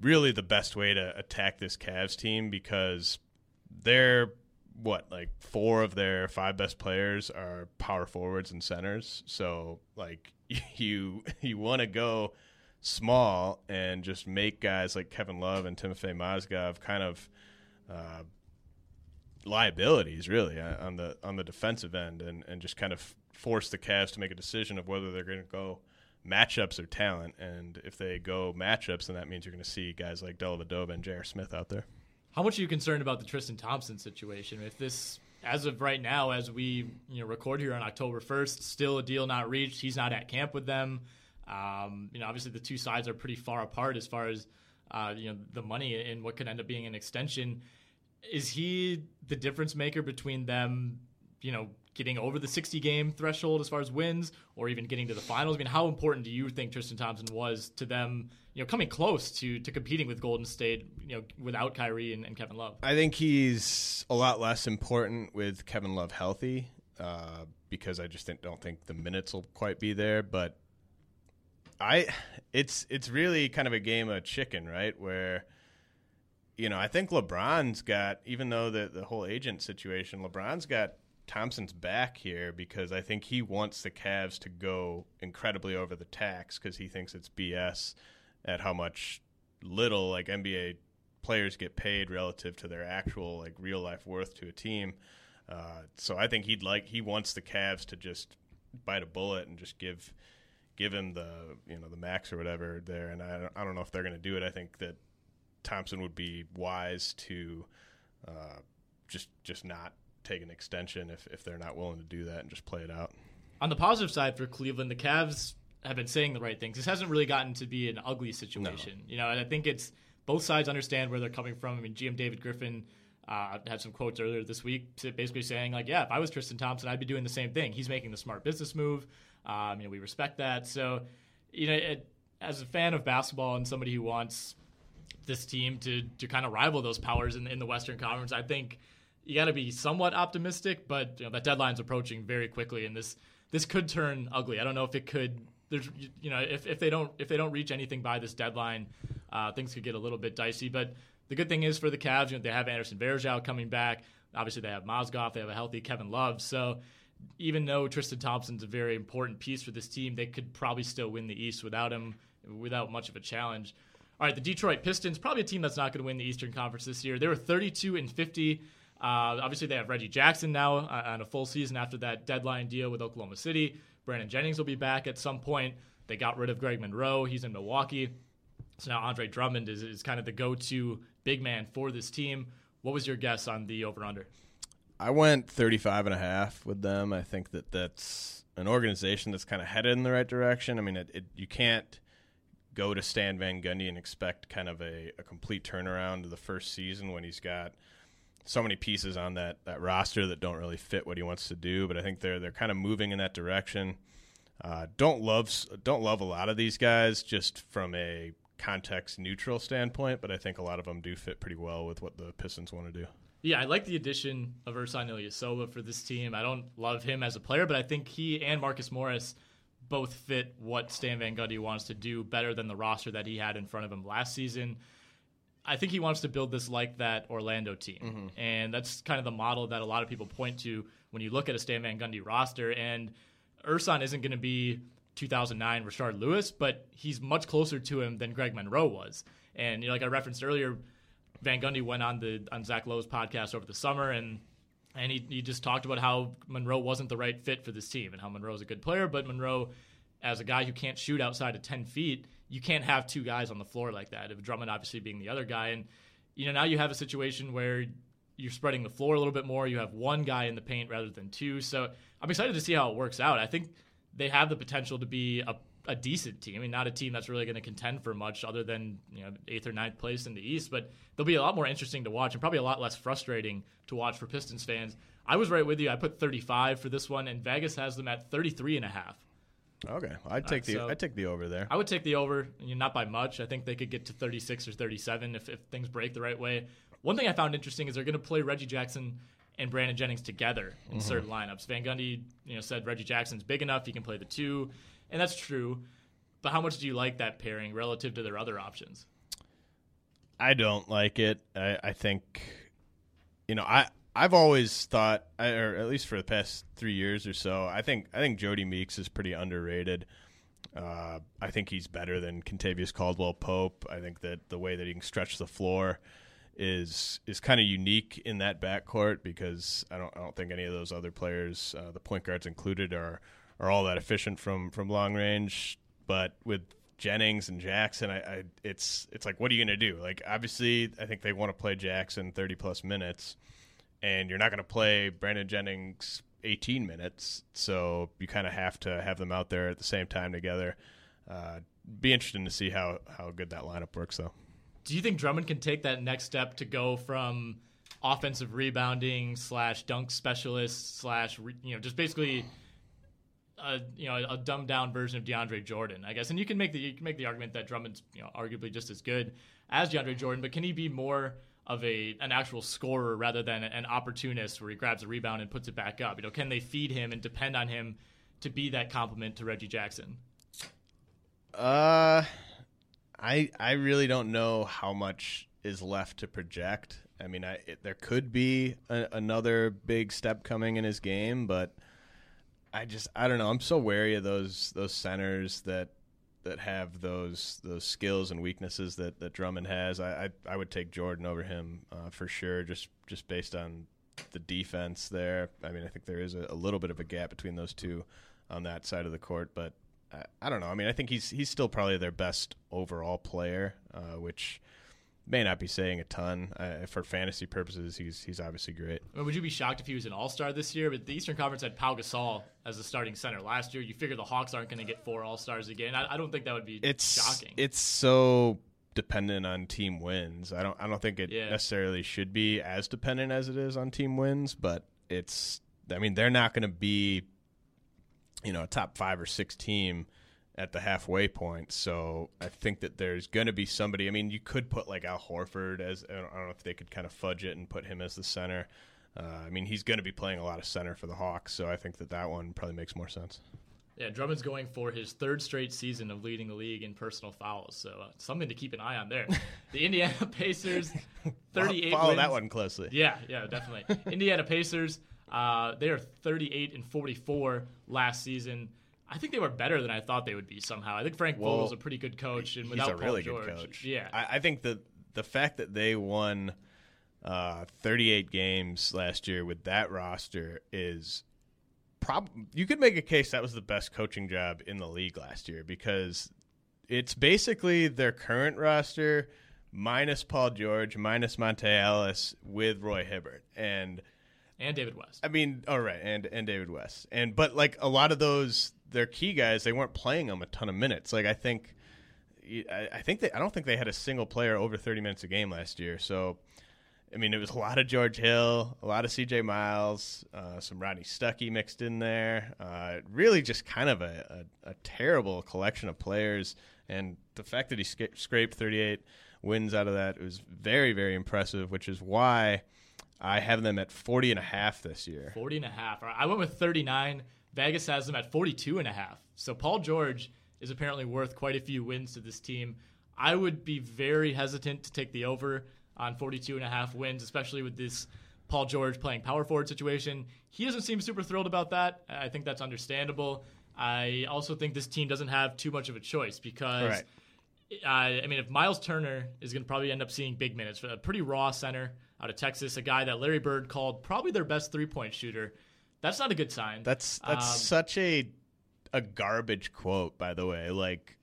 really the best way to attack this Cavs team because they're what like four of their five best players are power forwards and centers. So like [LAUGHS] you you want to go small and just make guys like Kevin Love and Timofey Mozgov kind of uh, liabilities really uh, on the on the defensive end and, and just kind of force the Cavs to make a decision of whether they're going to go matchups or talent and if they go matchups then that means you're going to see guys like Dellavedova and J.R. Smith out there. How much are you concerned about the Tristan Thompson situation? If this, as of right now, as we you know record here on October first, still a deal not reached. He's not at camp with them. Um, you know, obviously the two sides are pretty far apart as far as uh, you know the money and what could end up being an extension. Is he the difference maker between them? You know, getting over the 60 game threshold as far as wins, or even getting to the finals. I mean, how important do you think Tristan Thompson was to them? You know, coming close to to competing with Golden State. You know, without Kyrie and, and Kevin Love. I think he's a lot less important with Kevin Love healthy uh, because I just don't think the minutes will quite be there. But I, it's it's really kind of a game of chicken, right? Where you know I think LeBron's got even though the the whole agent situation, LeBron's got Thompson's back here because I think he wants the Cavs to go incredibly over the tax because he thinks it's BS at how much little like NBA players get paid relative to their actual like real life worth to a team. Uh, so I think he'd like he wants the Cavs to just bite a bullet and just give give him the you know the max or whatever there. And I don't, I don't know if they're going to do it. I think that Thompson would be wise to uh, just just not take an extension if if they're not willing to do that and just play it out. On the positive side for Cleveland, the Cavs have been saying the right things. This hasn't really gotten to be an ugly situation, you know. And I think it's both sides understand where they're coming from. I mean, GM David Griffin uh, had some quotes earlier this week, basically saying like, "Yeah, if I was Tristan Thompson, I'd be doing the same thing. He's making the smart business move. Um, you know, we respect that. So, you know, it, as a fan of basketball and somebody who wants this team to to kind of rival those powers in, in the Western Conference, I think you got to be somewhat optimistic. But you know, that deadline's approaching very quickly, and this this could turn ugly. I don't know if it could. There's, you know, if, if they don't if they don't reach anything by this deadline, uh, things could get a little bit dicey. But the good thing is for the Cavs, you know, they have Anderson Varejao coming back. Obviously, they have Mozgov. They have a healthy Kevin Love. So even though Tristan Thompson's a very important piece for this team, they could probably still win the East without him, without much of a challenge. All right, the Detroit Pistons, probably a team that's not going to win the Eastern Conference this year. They were 32 and 50. Uh, obviously, they have Reggie Jackson now uh, on a full season after that deadline deal with Oklahoma City. Brandon Jennings will be back at some point. They got rid of Greg Monroe. He's in Milwaukee. So now Andre Drummond is, is kind of the go to big man for this team. What was your guess on the over under? I went 35 and a half with them. I think that that's an organization that's kind of headed in the right direction. I mean, it, it, you can't go to Stan Van Gundy and expect kind of a, a complete turnaround of the first season when he's got so many pieces on that, that roster that don't really fit what he wants to do. But I think they're they're kind of moving in that direction. Uh, don't love don't love a lot of these guys just from a context neutral standpoint, but I think a lot of them do fit pretty well with what the Pistons want to do. Yeah, I like the addition of Ersan Ilyasova for this team. I don't love him as a player, but I think he and Marcus Morris both fit what Stan Van Gundy wants to do better than the roster that he had in front of him last season. I think he wants to build this like that Orlando team. Mm-hmm. And that's kind of the model that a lot of people point to when you look at a Stan Van Gundy roster. And Ersan isn't going to be 2009 Rashard Lewis, but he's much closer to him than Greg Monroe was. And you know, like I referenced earlier, Van Gundy went on the on Zach Lowe's podcast over the summer and and he, he just talked about how Monroe wasn't the right fit for this team and how Monroe's a good player, but Monroe, as a guy who can't shoot outside of 10 feet, you can't have two guys on the floor like that. If Drummond obviously being the other guy. And, you know, now you have a situation where you're spreading the floor a little bit more. You have one guy in the paint rather than two. So I'm excited to see how it works out. I think they have the potential to be a, a decent team. I mean, not a team that's really going to contend for much other than you know eighth or ninth place in the East, but they'll be a lot more interesting to watch and probably a lot less frustrating to watch for Pistons fans. I was right with you. I put 35 for this one, and Vegas has them at 33 and a half. Okay, I'd take the so I'd take the over there. I would take the over, not by much. I think they could get to 36 or 37 if, if things break the right way. One thing I found interesting is they're going to play Reggie Jackson and Brandon Jennings together in mm-hmm. certain lineups. Van Gundy, you know, said Reggie Jackson's big enough; he can play the two, and that's true. But how much do you like that pairing relative to their other options? I don't like it. I, I think, you know, I I've always thought, or at least for the past three years or so, I think I think Jodie Meeks is pretty underrated. Uh, I think he's better than Kentavious Caldwell Pope. I think that the way that he can stretch the floor is is kind of unique in that backcourt because I don't I don't think any of those other players, uh, the point guards included, are are all that efficient from from long range. But with Jennings and Jackson, I, I it's it's like what are you going to do? Like obviously, I think they want to play Jackson thirty plus minutes, and you're not going to play Brandon Jennings 18 minutes. So you kind of have to have them out there at the same time together. Uh, be interesting to see how how good that lineup works, though do you think Drummond can take that next step to go from offensive rebounding slash dunk specialist slash you know just basically a you know a dumbed down version of DeAndre Jordan, I guess. And you can make the you can make the argument that Drummond's you know arguably just as good as DeAndre Jordan, but can he be more of a an actual scorer rather than an opportunist where he grabs a rebound and puts it back up? You know, can they feed him and depend on him to be that complement to Reggie Jackson? Uh I I really don't know how much is left to project. I mean, I it, there could be a, another big step coming in his game, but I just I don't know. I'm so wary of those those centers that that have those those skills and weaknesses that, that Drummond has. I, I, I would take Jordan over him uh, for sure, just just based on the defense there. I mean, I think there is a, a little bit of a gap between those two on that side of the court, but I don't know. I mean, I think he's he's still probably their best overall player, uh, which may not be saying a ton uh, for fantasy purposes. He's he's obviously great. I mean, would you be shocked if he was an All Star this year? But the Eastern Conference had Pau Gasol as the starting center last year. You figure the Hawks aren't going to get four All Stars again. I, I, don't think that would be it's, shocking. It's so dependent on team wins. I don't I don't think it Yeah. necessarily should be as dependent as it is on team wins, but it's I mean they're not going to be you know a top 5 or 6 team at the halfway point. So I think that there's going to be somebody. I mean, you could put like Al Horford as I don't I don't know if they could kind of fudge it and put him as the center. Uh, I mean, he's going to be playing a lot of center for the Hawks, so I think that that one probably makes more sense. Yeah, Drummond's going for his third straight season of leading the league in personal fouls, so uh, something to keep an eye on there. [LAUGHS] The Indiana Pacers, 38 Follow that one closely. Yeah, yeah, definitely. [LAUGHS] Indiana Pacers, uh, they are 38 and 44 last season. I think they were better than I thought they would be somehow. I think Frank Well, Vogel's a pretty good coach, and He's without a really Paul good George, coach. yeah, I, I think that the fact that they won uh, 38 games last year with that roster is prob. You could make a case that was the best coaching job in the league last year because it's basically their current roster minus Paul George, minus Monta Ellis with Roy Hibbert, and and David West. I mean, all right, and and David West, and but like a lot of those, their key guys, they weren't playing them a ton of minutes. Like I think, I, think they, I don't think they had a single player over thirty minutes a game last year. So, I mean, it was a lot of George Hill, a lot of C.J. Miles, uh, some Rodney Stuckey mixed in there. Uh, really, just kind of a, a, a terrible collection of players. And the fact that he scraped thirty eight wins out of that was very, very impressive. Which is why. I have them at 40 and a half this year. 40 and a half. I went with 39. Vegas has them at 42 and a half. So Paul George is apparently worth quite a few wins to this team. I would be very hesitant to take the over on 42 and a half wins, especially with this Paul George playing power forward situation. He doesn't seem super thrilled about that. I think that's understandable. I also think this team doesn't have too much of a choice because Right. uh, I mean, if Miles Turner is going to probably end up seeing big minutes, a pretty raw center out of Texas, a guy that Larry Bird called probably their best three point shooter, that's not a good sign. That's that's Um, such a a garbage quote, by the way. Like,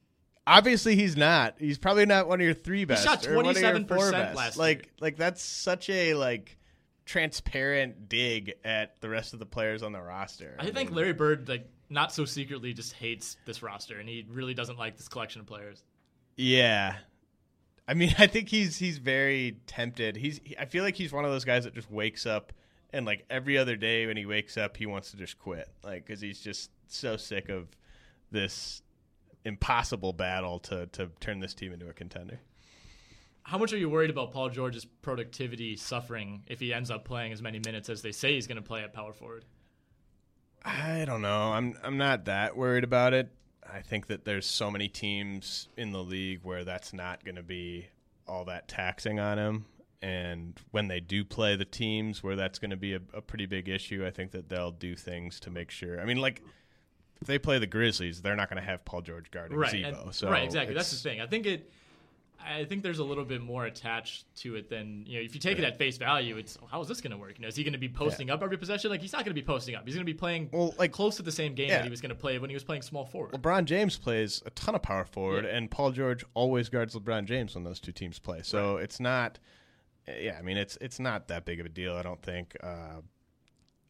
obviously he's not. He's probably not one of your three best. He shot of your 27% last Like, year. like that's such a like transparent dig at the rest of the players on the roster. I think mean, Larry Bird, like, not so secretly, just hates this roster, and he really doesn't like this collection of players. Yeah. I mean, [LAUGHS] I think he's he's very tempted. He's he- I feel like he's one of those guys that just wakes up and like every other day when he wakes up, he wants to just quit, like because he's just so sick of this impossible battle to to turn this team into a contender. How much are you worried about Paul George's productivity suffering if he ends up playing as many minutes as they say he's going to play at power forward? I don't know. I'm I'm not that worried about it. I think that there's so many teams in the league where that's not going to be all that taxing on him. And when they do play the teams where that's going to be a, a pretty big issue, I think that they'll do things to make sure. I mean, like if they play the Grizzlies, they're not going to have Paul George guarding right, Z-Bo. and- so right, exactly. That's the thing. I think it. I think there's a little bit more attached to it than you know. If you take it at face value, it's oh, how is this going to work? You know, is he going to be posting up every possession? Like he's not going to be posting up. He's going to be playing Well, like- close to the same game Yeah. that he was going to play when he was playing small forward. LeBron James plays a ton of power forward, Yeah. and Paul George always guards LeBron James when those two teams play. So it's not. Yeah, I mean it's it's not that big of a deal. I don't think. Uh,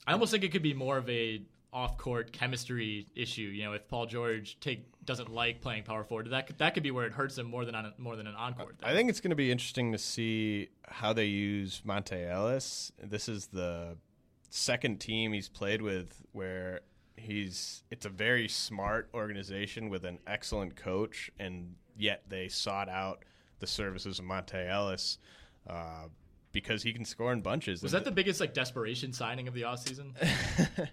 I almost think it could be more of a off-court chemistry issue. You know, if Paul George take doesn't like playing power forward, that could, that could be where it hurts him more than on more than an on-court. Thing. I think it's going to be interesting to see how they use Monta Ellis. This is the second team he's played with where he's it's a very smart organization with an excellent coach, and yet they sought out the services of Monta Ellis uh, because he can score in bunches. was that the biggest like desperation signing of the offseason? [LAUGHS]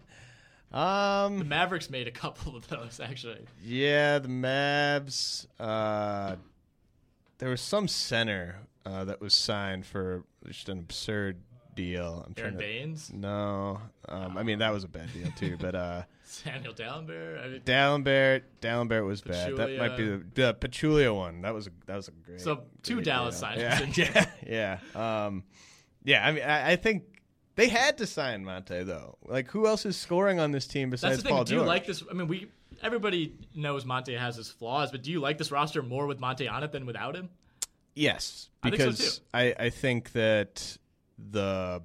um the Mavericks made a couple of those actually. yeah the Mavs uh, there was some center uh, that was signed for just an absurd deal. I'm Aaron trying to, Baynes, No, um, I mean that was a bad deal too. But uh, Samuel Dalembert. I mean, Dalembert, Dalembert was bad. That might be the, Pachulia. the Pachulia one. That was a that was a great. So, two great Dallas signings Yeah, [LAUGHS] yeah, yeah. Um, yeah. I mean, I, I think they had to sign Monta though. Like, who else is scoring on this team besides That's the thing. Paul do you like this? I mean, we everybody knows Monta has his flaws, but do you like this roster more with Monta on it than without him? Yes, I think so, because too. I, I think that the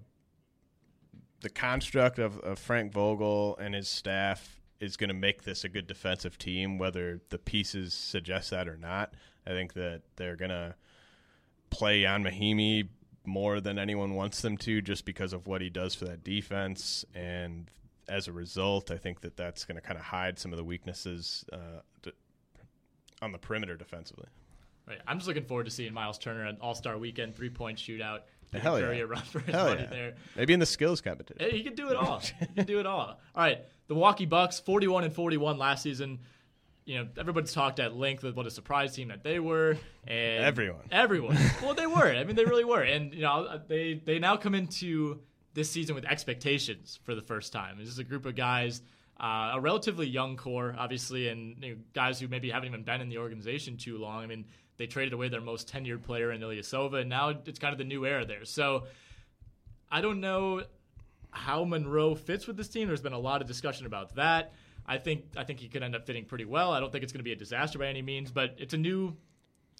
the construct of, of Frank Vogel and his staff is going to make this a good defensive team, whether the pieces suggest that or not. I think that they're going to play Ian Mahinmi more than anyone wants them to, just because of what he does for that defense. And as a result, I think that that's going to kind of hide some of the weaknesses uh, on the perimeter defensively. Right. I'm just looking forward to seeing Miles Turner an All Star Weekend three point shootout. Hell Curry yeah. for his Hell money yeah. there. Maybe in the skills competition. He can do it all. [LAUGHS] he can do it all. All right, the Milwaukee Bucks, 41 and 41 last season. You know, everybody's talked at length with what a surprise team that they were, and Everyone. everyone. [LAUGHS] well, they were. I mean, they really were, and you know, they they now come into this season with expectations for the first time. This is a group of guys, uh, a relatively young core, obviously, and you know, guys who maybe haven't even been in the organization too long. I mean, they traded away their most tenured player in Ilyasova, and now it's kind of the new era there. So. I don't know how Monroe fits with this team. There's been a lot of discussion about that. I think I think he could end up fitting pretty well. I don't think it's going to be a disaster by any means, but it's a new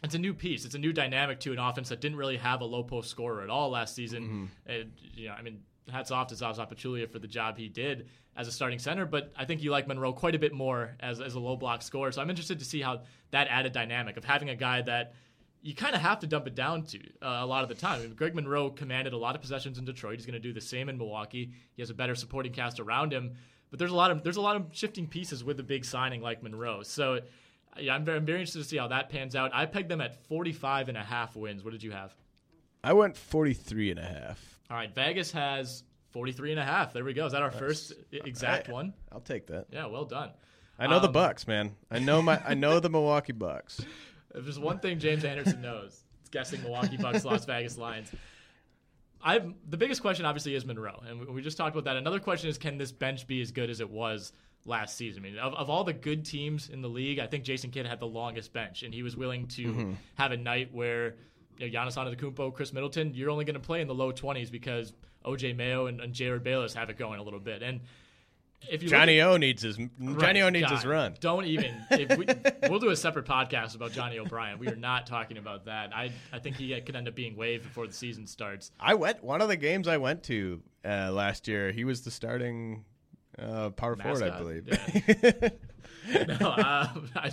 it's a new piece. It's a new dynamic to an offense that didn't really have a low post scorer at all last season. Mm-hmm. And you know, I mean, hats off to Zaza Pachulia for the job he did as a starting center, but I think you like Monroe quite a bit more as as a low block scorer. So I'm interested to see how that added dynamic of having a guy that you kind of have to dump it down to uh, a lot of the time. I mean, Greg Monroe commanded a lot of possessions in Detroit. He's going to do the same in Milwaukee. He has a better supporting cast around him, but there's a lot of there's a lot of shifting pieces with a big signing like Monroe. So yeah, I'm very, I'm very interested to see how that pans out. I pegged them at 45 and a half wins. What did you have? I went 43 and a half. All right, Vegas has 43 and a half. There we go. Is that our first exact I- one? I'll take that. Yeah, well done. I know the Um, Bucks, man. I know my I know the Milwaukee Bucks. [LAUGHS] If there's one thing James Anderson knows, it's guessing Milwaukee Bucks, [LAUGHS] Las Vegas Lions. I've the biggest question obviously is Monroe, and we- we just talked about that. Another question is, can this bench be as good as it was last season? I mean, of, of all the good teams in the league, I think Jason Kidd had the longest bench, and he was willing to have a night where you know, Giannis Antetokounmpo, Khris Middleton, you're only going to play in the low 20s because OJ Mayo and, and Jerryd Bayless have it going a little bit, and if you look at- Johnny O needs his Johnny O Right, needs his run. Don't even. If we, [LAUGHS] we'll do a separate podcast about Johnny O'Bryant. We are not talking about that. I I think he could end up being waived before the season starts. I went one of the games I went to uh, last year. He was the starting uh, power forward, I believe. [LAUGHS] [LAUGHS] No, um, I,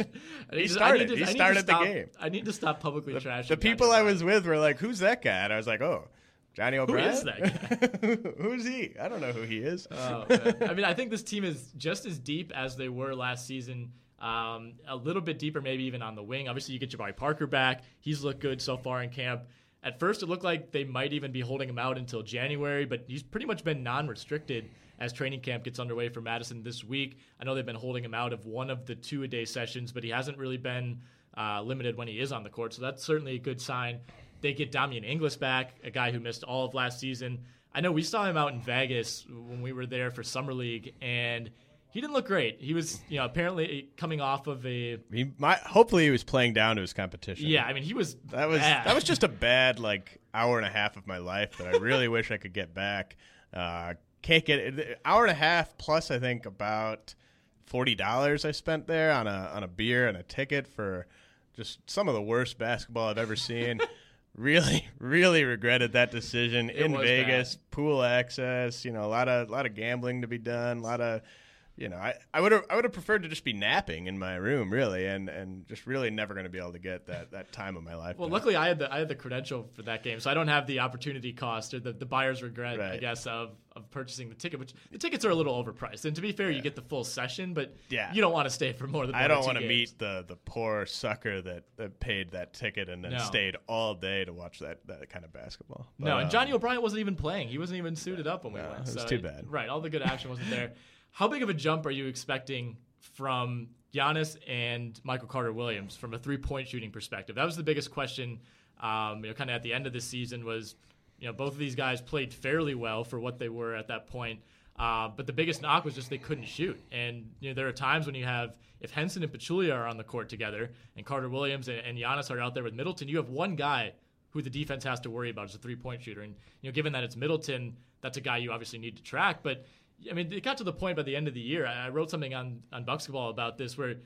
I need to- started. to- He I started the stop- game. I need to stop publicly trashing the Johnny people I O'Bryant. was with were like, "Who's that guy?" And I was like, "Oh, Johnny O'Bryant." is that guy? [LAUGHS] Who's he? I don't know who he is. Oh. I mean, I think this team is just as deep as they were last season. Um, a little bit deeper, maybe even on the wing. Obviously, you get Jabari Parker back. He's looked good so far in camp. At first, it looked like they might even be holding him out until January, but he's pretty much been non-restricted as training camp gets underway for Madison this week. I know they've been holding him out of one of the two-a-day sessions, but he hasn't really been uh, limited when he is on the court, so that's certainly a good sign. They get Damien Inglis back, a guy who missed all of last season. I know we saw him out in Vegas when we were there for summer league, and he didn't look great. He was, you know, apparently coming off of a He might. Hopefully, he was playing down to his competition. yeah. I mean, he was That was bad. that was just a bad like hour and a half of my life that I really [LAUGHS] wish I could get back. Uh, can't get it. Hour and a half plus I think about forty dollars I spent there on a on a beer and a ticket for just some of the worst basketball I've ever seen. [LAUGHS] really, really regretted that decision in was Vegas. Pool access, you know, a lot of a lot of gambling to be done, a lot of you know, I, I would have I would have preferred to just be napping in my room, really, and, and just really never going to be able to get that, that time of my life. Well, back. luckily I had the I had the credential for that game, so I don't have the opportunity cost or the, the buyer's regret, I guess, of, of purchasing the ticket. Which the tickets are a little overpriced, and to be fair, you get the full session, but Yeah. you don't want to stay for more than. I don't want to meet the, the poor sucker that, that paid that ticket and then No. stayed all day to watch that, that kind of basketball. No, and Johnny um, O'Bryant wasn't even playing. He wasn't even suited up when we No, went. it was so too bad. Right, all the good action wasn't there. [LAUGHS] How big of a jump are you expecting from Giannis and Michael Carter Williams from a three-point shooting perspective? That was the biggest question. Um, you know, kind of at the end of the season was, you know, both of these guys played fairly well for what they were at that point. Uh, but the biggest knock was just they couldn't shoot. And you know, there are times when you have if Henson and Pachulia are on the court together, and Carter Williams and, and Giannis are out there with Middleton, you have one guy who the defense has to worry about is a three point shooter. And you know, given that it's Middleton, that's a guy you obviously need to track. But I mean, it got to the point by the end of the year. I I wrote something on on Bucksketball about this where.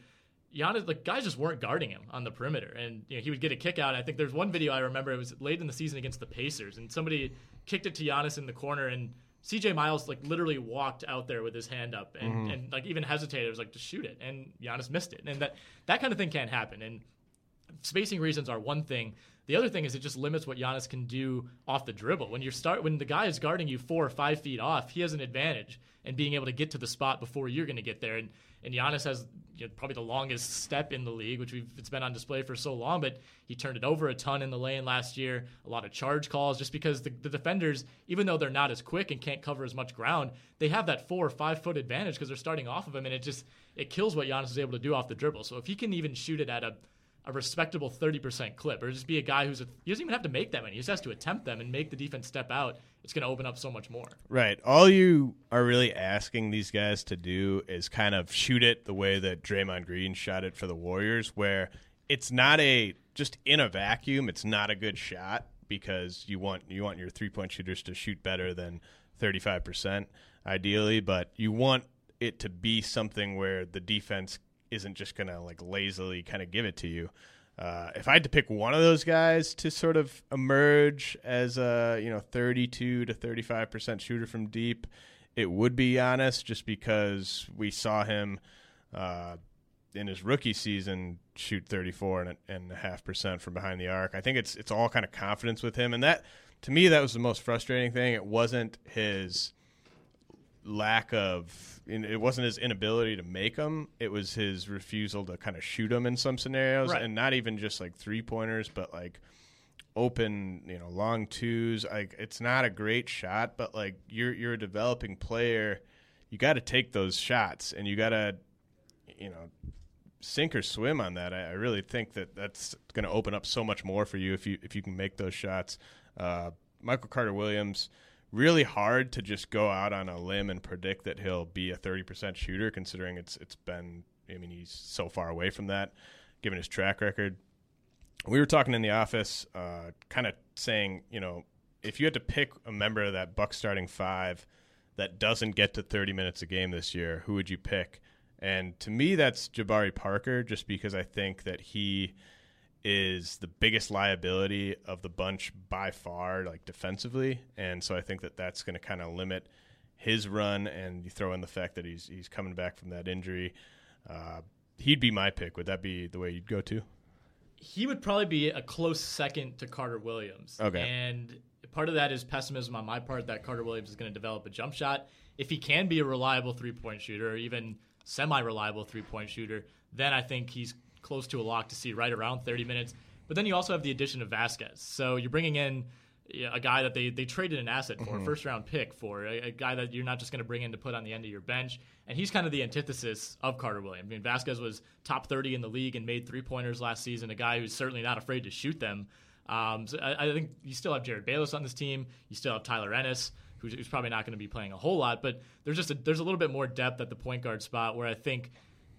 Giannis, like guys just weren't guarding him on the perimeter, and you know he would get a kick out. I think there's one video I remember. It was late in the season against the Pacers, and somebody kicked it to Giannis in the corner, and CJ Miles like literally walked out there with his hand up, and, mm-hmm. and like even hesitated. It was like just shoot it, and Giannis missed it, and that that kind of thing can't happen. And spacing reasons are one thing, The other thing is it just limits what Giannis can do off the dribble. When you start when the guy is guarding you four or five feet off, he has an advantage in being able to get to the spot before you're going to get there. And and Giannis has you know, probably the longest step in the league, which we've it's been on display for so long. But he turned it over a ton in the lane last year. A lot of charge calls, just because the, the defenders, even though they're not as quick and can't cover as much ground, they have that four or five foot advantage because they're starting off of him, and it just it kills what Giannis is able to do off the dribble. So if he can even shoot it at a a respectable 30% clip, or just be a guy who's a, he doesn't even have to make that many. He just has to attempt them and make the defense step out. It's going to open up so much more. Right. All you are really asking these guys to do is kind of shoot it the way that Draymond Green shot it for the Warriors, where it's not a just in a vacuum. It's not a good shot because you want you want your three point shooters to shoot better than 35 percent ideally, but you want it to be something where the defense isn't just going to like lazily kind of give it to you. Uh, if I had to pick one of those guys to sort of emerge as a you know 32 to 35 percent shooter from deep, it would be Giannis, just because we saw him uh, in his rookie season shoot 34 and, and a half percent from behind the arc. I think it's it's all kind of confidence with him, and that to me that was the most frustrating thing. It wasn't his lack of it wasn't his inability to make them it was his refusal to kind of shoot them in some scenarios Right. and not even just like three pointers but like open you know long twos like it's not a great shot but like you're you're a developing player you got to take those shots and you got to you know sink or swim on that I, I really think that that's going to open up so much more for you if you if you can make those shots uh, Michael Carter Williams really hard to just go out on a limb and predict that he'll be a 30% shooter considering it's it's been I mean he's so far away from that given his track record. We were talking in the office uh, kind of saying, you know, if you had to pick a member of that Buck starting 5 that doesn't get to 30 minutes a game this year, who would you pick? And to me that's Jabari Parker just because I think that he is the biggest liability of the bunch by far, like defensively, and so I think that that's going to kind of limit his run. And you throw in the fact that he's he's coming back from that injury, uh, he'd be my pick. Would that be the way you'd go to? He would probably be a close second to Carter Williams. Okay. And part of that is pessimism on my part that Carter Williams is going to develop a jump shot. If he can be a reliable three point shooter or even semi reliable three point shooter, then I think he's close to a lock to see right around 30 minutes. But then you also have the addition of Vasquez. So you're bringing in a guy that they, they traded an asset for, a first round pick for, a, a guy that you're not just going to bring in to put on the end of your bench. And he's kind of the antithesis of Carter Williams. I mean, Vasquez was top 30 in the league and made three pointers last season, a guy who's certainly not afraid to shoot them. Um, so I, I think you still have Jerryd Bayless on this team. You still have Tyler Ennis, who's, who's probably not going to be playing a whole lot, but there's just a, there's a little bit more depth at the point guard spot where I think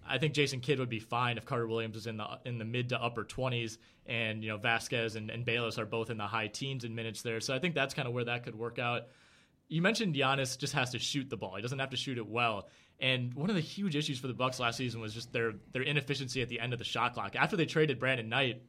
I think Jason Kidd would be fine if Carter Williams is in the in the mid to upper 20s, and you know Vasquez and, and Bayless are both in the high teens in minutes there. So I think that's kind of where that could work out. You mentioned Giannis just has to shoot the ball; he doesn't have to shoot it well. And one of the huge issues for the Bucks last season was just their their inefficiency at the end of the shot clock. After they traded Brandon Knight,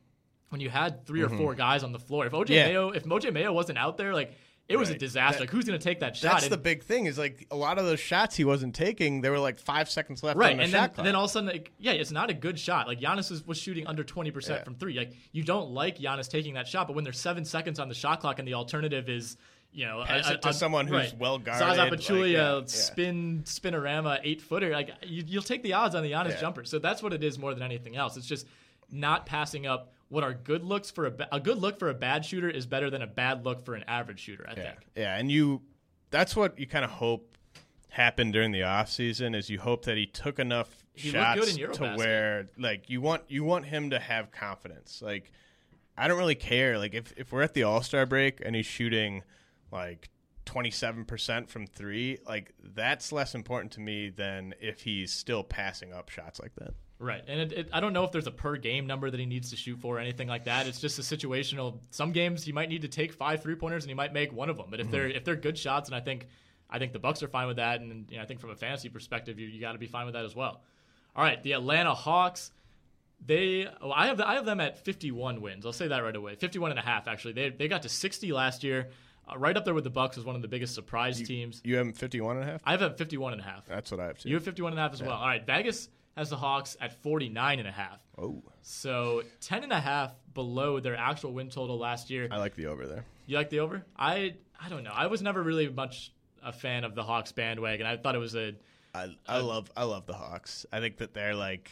when you had 3 or mm-hmm. four guys on the floor, if OJ Yeah. Mayo if OJ Mayo wasn't out there, like it was a disaster. That- like who's going to take that shot? That's And- the big thing. Is like a lot of those shots he wasn't taking. There were like five seconds left right, on the and shot then, clock. then all of a sudden, like, yeah, it's not a good shot. Like Giannis was, was shooting under twenty percent from three. Like you don't like Giannis taking that shot, but when there's seven seconds on the shot clock and the alternative is, you know, Pass it to someone who's well guarded, Zaza like, Pachulia, yeah, yeah. spin spinorama eight footer. Like you, you'll take the odds on the Giannis Yeah. jumper. So that's what it is more than anything else. It's just not passing up what are good looks for a ba- a good look for a bad shooter is better than a bad look for an average shooter. I Yeah, think. yeah, and you that's what you kind of hope happened during the off season is you hope that he took enough He shots to where like you want you want him to have confidence. Like I don't really care. Like if if we're at the All Star break and he's shooting like twenty seven percent from three, like that's less important to me than if he's still passing up shots like that. Right, and it, it, I don't know if there's a per game number that he needs to shoot for or anything like that. It's just a situational. Some games he might need to take five three pointers and he might make one of them. But if they're if they're good shots, and I think I think the Bucks are fine with that, and you know, I think from a fantasy perspective, you, you got to be fine with that as well. All right, the Atlanta Hawks. They, oh, I have I have them at 51 wins. I'll say that right away. 51 and a half actually. They they got to 60 last year, uh, right up there with the Bucks as one of the biggest surprise teams. You have him 51 and a half? I have them 51 and a half. That's what I have too. You have 51 and a half as well. All right, Vegas has the Hawks at 49 and a half. Oh, So 10 and a half below their actual win total last year. I like the over there. You like the over? I I don't know. I was never really much a fan of the Hawks bandwagon. I thought it was a I, I love I love the Hawks. I think that they're like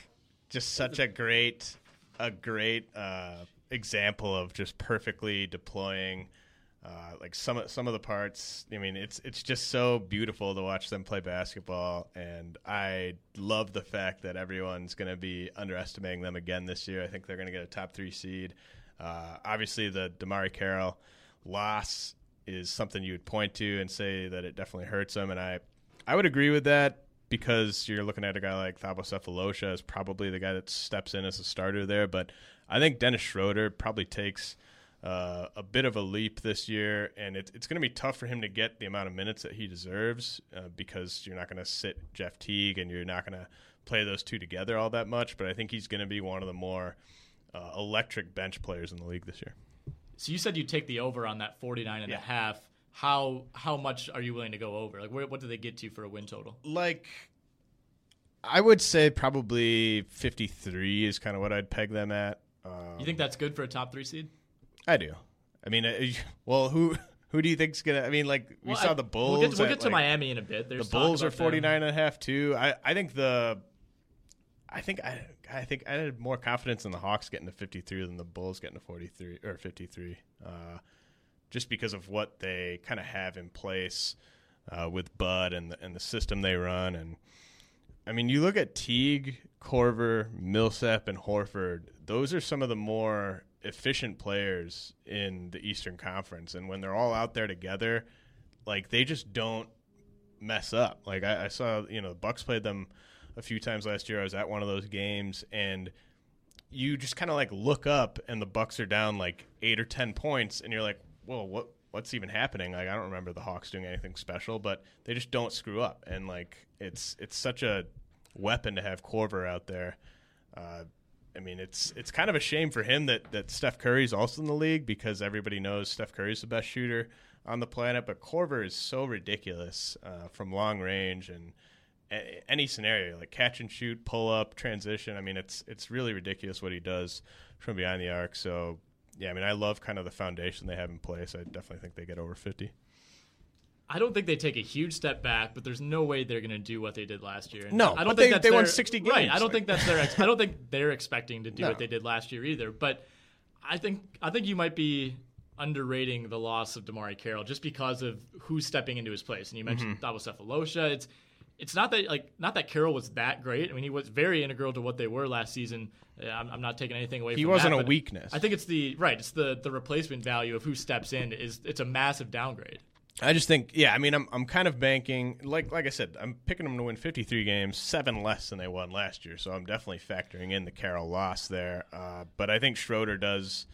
just such a great a great uh, example of just perfectly deploying uh, like some of- some of the parts. I mean, it's it's just so beautiful to watch them play basketball, and I love the fact that everyone's going to be underestimating them again this year. I think they're going to get a top three seed. Uh, obviously, the DeMarre Carroll loss is something you would point to and say that it definitely hurts them, and I I would agree with that because you're looking at a guy like Thabo Sefolosha is probably the guy that steps in as a starter there. But I think Dennis Schroeder probably takes uh, a bit of a leap this year, and it, it's going to be tough for him to get the amount of minutes that he deserves uh, because you're not going to sit Jeff Teague and you're not going to play those two together all that much. But I think he's going to be one of the more uh, electric bench players in the league this year. So you said you'd take the over on that 49 and a half. How how much are you willing to go over? Like where, what do they get to for a win total? like I would say probably 53 is kind of what I'd peg them at. Um, You think that's good for a top 3 seed? I do. I mean, uh, [LAUGHS] well, who who do you think's gonna? I mean, like we Well, saw I- the Bulls. We'll get, we'll at, to like, Miami in a bit. The There's talk Bulls are about them. 49 and a half too. I I think the I think I I think I had more confidence in the Hawks getting to 53 than the Bulls getting to 43 or 53. Uh, just because of what they kind of have in place uh, with Bud and the, and the system they run and I mean, you look at Teague, Korver, Millsap, and Horford. Those are some of the more efficient players in the Eastern Conference, and when they're all out there together, like they just don't mess up. Like I, I saw, you know, the Bucks played them a few times last year. I was at one of those games, and you just kind of like look up, and the Bucks are down like eight or ten points, and you're like, "Whoa, what? What's even happening?" Like I don't remember the Hawks doing anything special, but they just don't screw up, and like it's it's such a weapon to have Korver out there. Uh, I mean, it's it's kind of a shame for him that that Steph Curry's also in the league because everybody knows Steph Curry's the best shooter on the planet, but Korver is so ridiculous uh, from long range and a- any scenario like catch and shoot, pull up, transition. I mean, it's it's really ridiculous what he does from behind the arc. So yeah, I mean, I love kind of the foundation they have in place. I definitely think they get over fifty. I don't think they take a huge step back, but there's no way they're going to do what they did last year. And No, I don't but think they- that's they won their- 60 Right, I don't think that's their. Ex- I don't think they're expecting to do No. what they did last year either. But I think I think you might be underrating the loss of DeMarre Carroll just because of who's stepping into his place. And you mentioned Mm-hmm. Thabo Sefolosha. It's it's not that like not that Carroll was that great. I mean, he was very integral to what they were last season. I'm, I'm not taking anything away. From that. He wasn't that, a weakness. I think it's the right. It's the the replacement value of who steps in is it's a massive downgrade. I just think, yeah. I mean, I'm I'm kind of banking, like like I said, I'm picking them to win 53 games, seven less than they won last year. So I'm definitely factoring in the Carroll loss there. Uh, but I think Schroeder does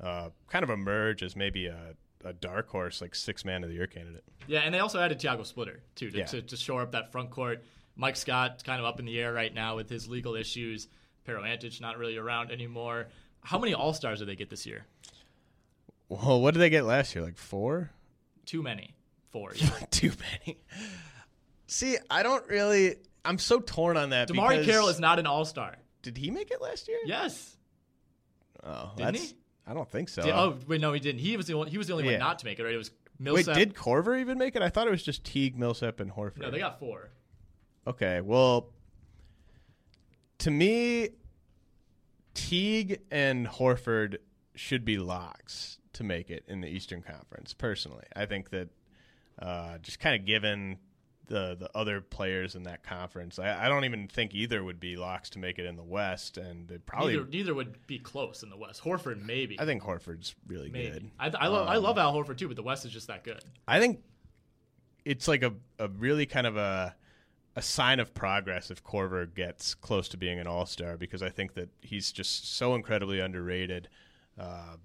uh, kind of emerge as maybe a, a dark horse, like six man of the year candidate. Yeah, and they also added Tiago Splitter too to, Yeah. to, to shore up that front court. Mike Scott kind of up in the air right now with his legal issues. Pero Antic not really around anymore. How many All Stars did they get this year? Well, what did they get last year? Like four? Too many. for you. [LAUGHS] Too many. See, I don't really. I'm so torn on that. DeMarre because- Carroll is not an All Star. Did he make it last year? Yes. Oh, Didn't that's. he? I don't think so. Did- oh wait, no, he didn't. He was the only, he was the only Yeah. one not to make it. Right? It was Wait, Millsap. did Korver even make it? I thought it was just Teague, Millsap, and Horford. no? They got four. Okay, well, to me, Teague and Horford should be locks to make it in the Eastern Conference. Personally, I think that uh, just kind of given the the other players in that conference, I, I don't even think either would be locks to make it in the West, and it probably. Neither, neither would be close in the West. Horford maybe. I think Horford's really maybe. good. I, I love I love Al Horford too, but the West is just that good. I think it's like a, a really kind of a a sign of progress if Korver gets close to being an all star because I think that he's just so incredibly underrated. Uh,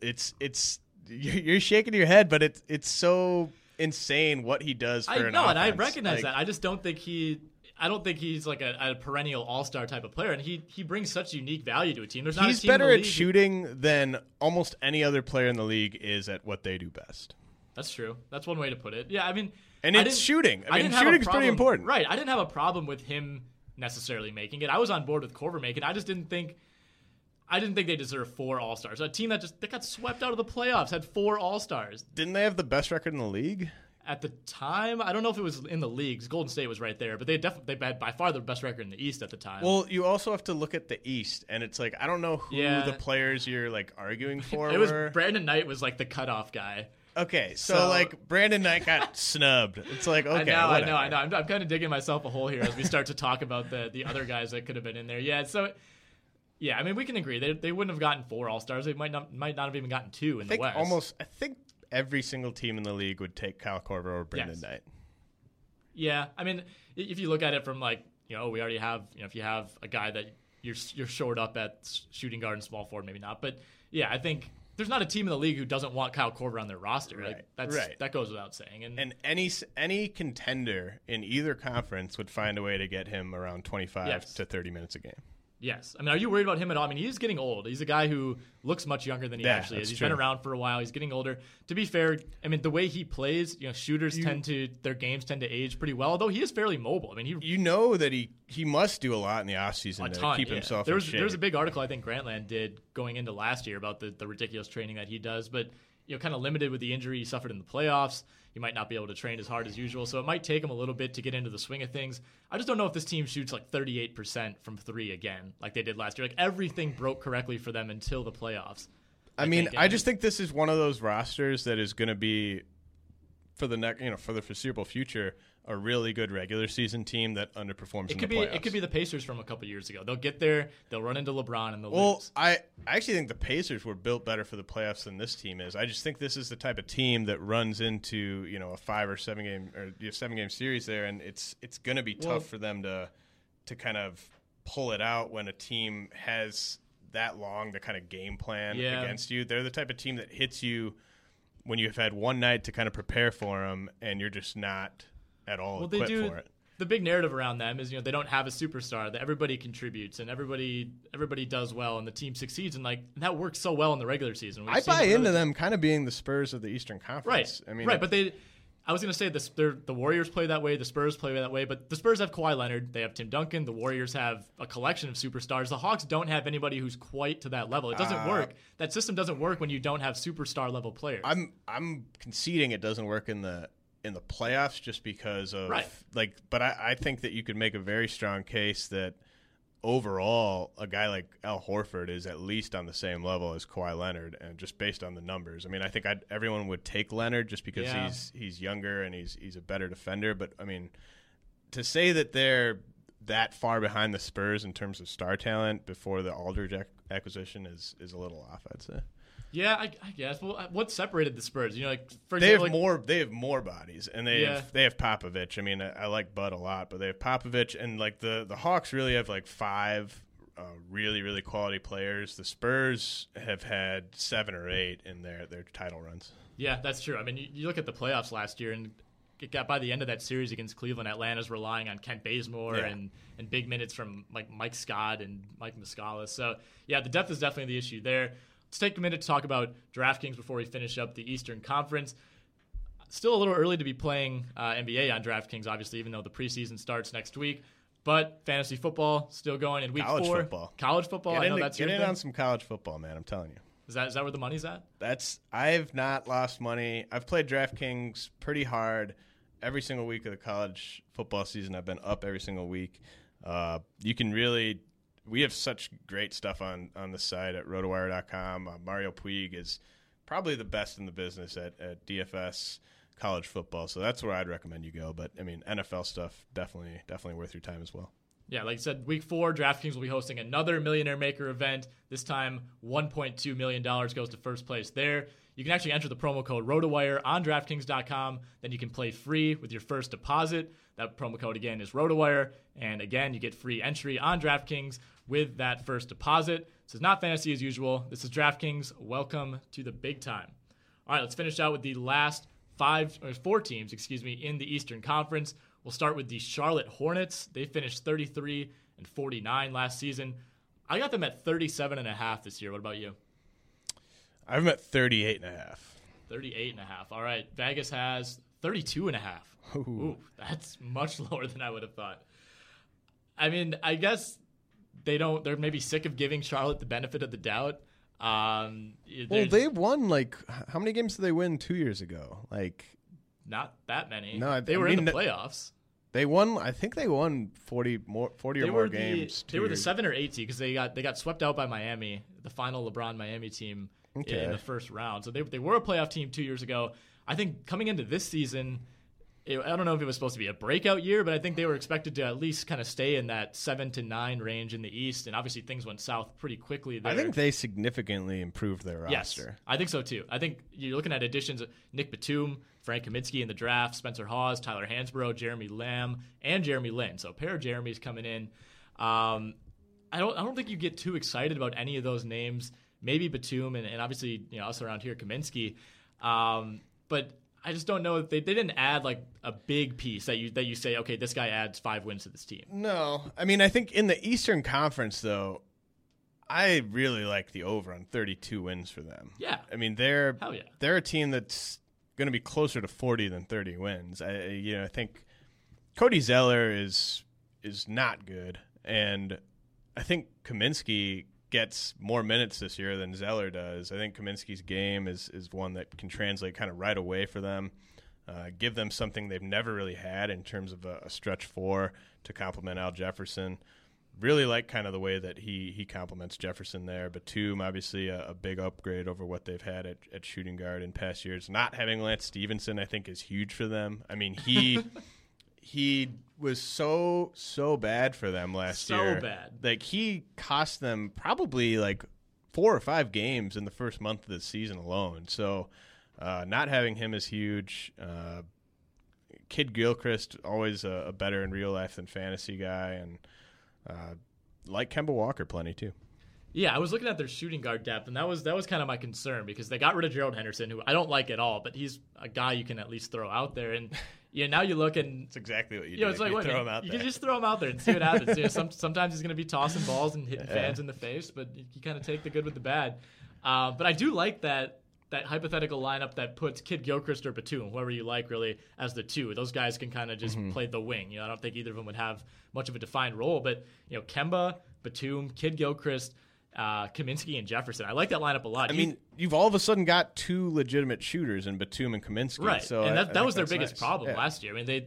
it's it's you're you're shaking your head, but it's it's so insane what he does for I an know, and I recognize Like, that. I just don't think he. I don't think he's like a, a perennial All Star type of player, and he he brings such unique value to a team. There's not a He's better at shooting than almost any other player in the league is at what they do best. That's true. That's one way to put it. Yeah, I mean, And I it's shooting. I mean, didn't shooting's pretty important. right? I didn't have a problem with him necessarily making it. I was on board with Korver making. it. I just didn't think. I didn't think they deserved four All Stars. A team that just that got swept out of the playoffs had four All Stars Didn't they have the best record in the league? at the time. I don't know if it was in the leagues. Golden State was right there, but they definitely they had by far the best record in the East at the time. Well, you also have to look at the East, and it's like I don't know who Yeah. the players you're like arguing [LAUGHS] for it was were. Brandon Knight was like the cutoff guy. okay, so, So- like Brandon Knight got [LAUGHS] snubbed. It's like okay, I know, I know, I know. I'm, I'm kind of digging myself a hole here as we start to talk about the the other guys that could have been in there. Yeah, so yeah, I mean we can agree they they wouldn't have gotten four All Stars. They might not might not have even gotten two in I think the West. almost. I think every single team in the league would take Kyle Korver or Brandon Yes. Knight. Yeah, I mean, if you look at it from like, you know, oh, we already have, you know, if you have a guy that you're you're short up at shooting guard and small forward, maybe not, but yeah, I think there's not a team in the league who doesn't want Kyle Korver on their roster. Like, Right, that's right. that goes without saying. And, And any any contender in either conference would find a way to get him around 25 Yes. to 30 minutes a game. Yes, I mean, are you worried about him at all? I mean, he's getting old. He's a guy who looks much younger than he Yeah, actually is. He's been around for a while. He's getting older. To be fair, I mean, the way he plays, you know, shooters tend to their games tend to age pretty well. Although he is fairly mobile. I mean, he You know that he he must do a lot in the offseason to ton. keep yeah. himself there in was shape. there was a big article I think Grantland did going into last year about the, the ridiculous training that he does, but you know, kind of limited with the injury he suffered in the playoffs. He might not be able to train as hard as usual, so it might take him a little bit to get into the swing of things. I just don't know if this team shoots like 38% from three again, like they did last year. Like everything broke correctly for them until the playoffs. I mean, I just think this is one of those rosters that is going to be for the next, you know, for the foreseeable future, a really good regular season team that underperforms It in could the be playoffs. it could be the Pacers from a couple years ago. They'll get there, they'll run into LeBron, and they'll Well, lose. I, I actually think the Pacers were built better for the playoffs than this team is. I just think this is the type of team that runs into you know a five or seven game or you know, seven game series there, and it's it's going to be tough Well- for them to to kind of pull it out when a team has that long to kind of game plan Yeah. against you. They're the type of team that hits you when you've had one night to kind of prepare for them, and you're just not at all well, they equipped do. for it. The big narrative around them is, you know, they don't have a superstar. That everybody contributes and everybody everybody does well, and the team succeeds. And like that works so well in the regular season. We've I buy it into them kind of being the Spurs of the Eastern Conference. right? I mean, right, but they. I was going to say this. The Warriors play that way. The Spurs play that way. But the Spurs have Kawhi Leonard. They have Tim Duncan. The Warriors have a collection of superstars. The Hawks don't have anybody who's quite to that level. It doesn't Uh, work. That system doesn't work when you don't have superstar level players. I'm I'm conceding it doesn't work in the in the playoffs just because of Right. like but I, I think that you could make a very strong case that overall a guy like Al Horford is at least on the same level as Kawhi Leonard and just based on the numbers. I mean I think I'd, everyone would take Leonard just because Yeah. he's he's younger and he's he's a better defender but I mean to say that they're that far behind the Spurs in terms of star talent before the Aldridge ac- acquisition is is a little off I'd say. Yeah, I, I guess. Well, what separated the Spurs? You know, like for They have like- more. They have more bodies, and they Yeah. have they have Popovich. I mean, I, I like Bud a lot, but they have Popovich, and like the the Hawks really have like five uh, really really quality players. The Spurs have had seven or eight in their their title runs. Yeah, that's true. I mean, you, you look at the playoffs last year, and it got by the end of that series against Cleveland, Atlanta's relying on Kent Bazemore Yeah. and, and big minutes from like Mike Scott and Mike Muscala. So yeah, the depth is definitely the issue there. Let's take a minute to talk about DraftKings before we finish up the Eastern Conference. Still a little early to be playing uh, NBA on DraftKings, obviously, even though the preseason starts next week. But fantasy football still going in week College four. football. College football. Get, I know that's get your in thing. on some college football, man. I'm telling you. Is that is that where the money's at? That's I've not lost money. I've played DraftKings pretty hard every single week of the college football season. I've been up every single week. Uh, you can really we have such great stuff on on the site at rotowire.com. Uh, Mario Puig is probably the best in the business at, at DFS college football. So that's where I'd recommend you go. But I mean NFL stuff definitely definitely worth your time as well. Yeah, like I said, week four, DraftKings will be hosting another Millionaire Maker event. This time, $1.2 million goes to first place there. You can actually enter the promo code ROTOWIRE on DraftKings.com. Then you can play free with your first deposit. That promo code again is ROTOWIRE. And again, you get free entry on DraftKings with that first deposit. This is not fantasy as usual. This is DraftKings. Welcome to the big time. All right, let's finish out with the last five or four teams, excuse me, in the Eastern Conference. We'll start with the Charlotte Hornets. They finished 33 and 49 last season. I got them at 37 and a half this year. What about you? I've met 38 and a half. 38 and a half. All right. Vegas has 32 and a half. Ooh, that's much [LAUGHS] lower than I would have thought. I mean, I guess they don't. They're maybe sick of giving Charlotte the benefit of the doubt. Um, Well, they won like how many games did they win two years ago? Like not that many. No, I- they I were in the playoffs. they won. I think they won forty more, forty They or more the games. they were the seven or eight seed because they got they got swept out by Miami, the final LeBron Miami team Okay. in the first round. So they they were a playoff team two years ago. I think coming into this season. It- I don't know if it was supposed to be a breakout year, but I think they were expected to at least kind of stay in that seven to nine range in the East. And obviously, things went south pretty quickly. There. I think they significantly improved their roster. Yes. I think so too. I think you're looking at additions: Nick Batum, Frank Kaminsky in the draft, Spencer Hawes, Tyler Hansbrough, Jeremy Lamb, and Jeremy Lin. So a pair of Jeremys coming in. Um, I don't. I don't think you get too excited about any of those names. Maybe Batum and, and obviously you know us around here, Kaminsky. Um, but I just don't know if they, they didn't add like a big piece that you that you say, okay, this guy adds five wins to this team. No, I mean I think in the Eastern Conference though, I really like the over on 32 wins for them. Yeah. I mean they're yeah. they're a team that's going to be closer to 40 than 30 wins. I I- you know I think Cody Zeller is is not good, and I think Kaminsky gets more minutes this year than Zeller does. I think Kaminsky's game is is one that can translate kind of right away for them. Uh, give them something they've never really had in terms of a, a stretch four to complement Al Jefferson. Really like kind of the way that he he complements Jefferson there. Batum, obviously a, a big upgrade over what they've had at, at shooting guard in past years. Not having Lance Stephenson, I think, is huge for them. I mean, he [LAUGHS] he was so so bad for them last So year. So bad. Like he cost them probably like four or five games in the first month of the season alone. So uh, not having him is huge. Uh, Kidd-Gilchrist always a, a better in real life than fantasy guy, and uh, like Kemba Walker plenty too. Yeah, I was looking at their shooting guard depth, and that was that was kind of my concern because they got rid of Gerald Henderson, who I don't like at all, but he's a guy you can at least throw out there. And yeah, now you look and It's exactly what you you know, do. it's like You wait, throw him out you there. can just throw him out there and see what happens. you know, some, [LAUGHS] sometimes he's going to be tossing balls and hitting fans in the face, but you, you kind of take the good with the bad. Uh, but I do like that that hypothetical lineup that puts Kidd-Gilchrist or Batum, whoever you like, really, as the two. Those guys can kind of just Mm-hmm. play the wing. You know, I don't think either of them would have much of a defined role, but you know, Kemba, Batum, Kidd-Gilchrist. Uh, Kaminsky and Jefferson. I like that lineup a lot. I you- mean, you've all of a sudden got two legitimate shooters in Batum and Kaminsky. Right, So and I- that, I that think was their biggest nice. problem Yeah. last year. I mean, they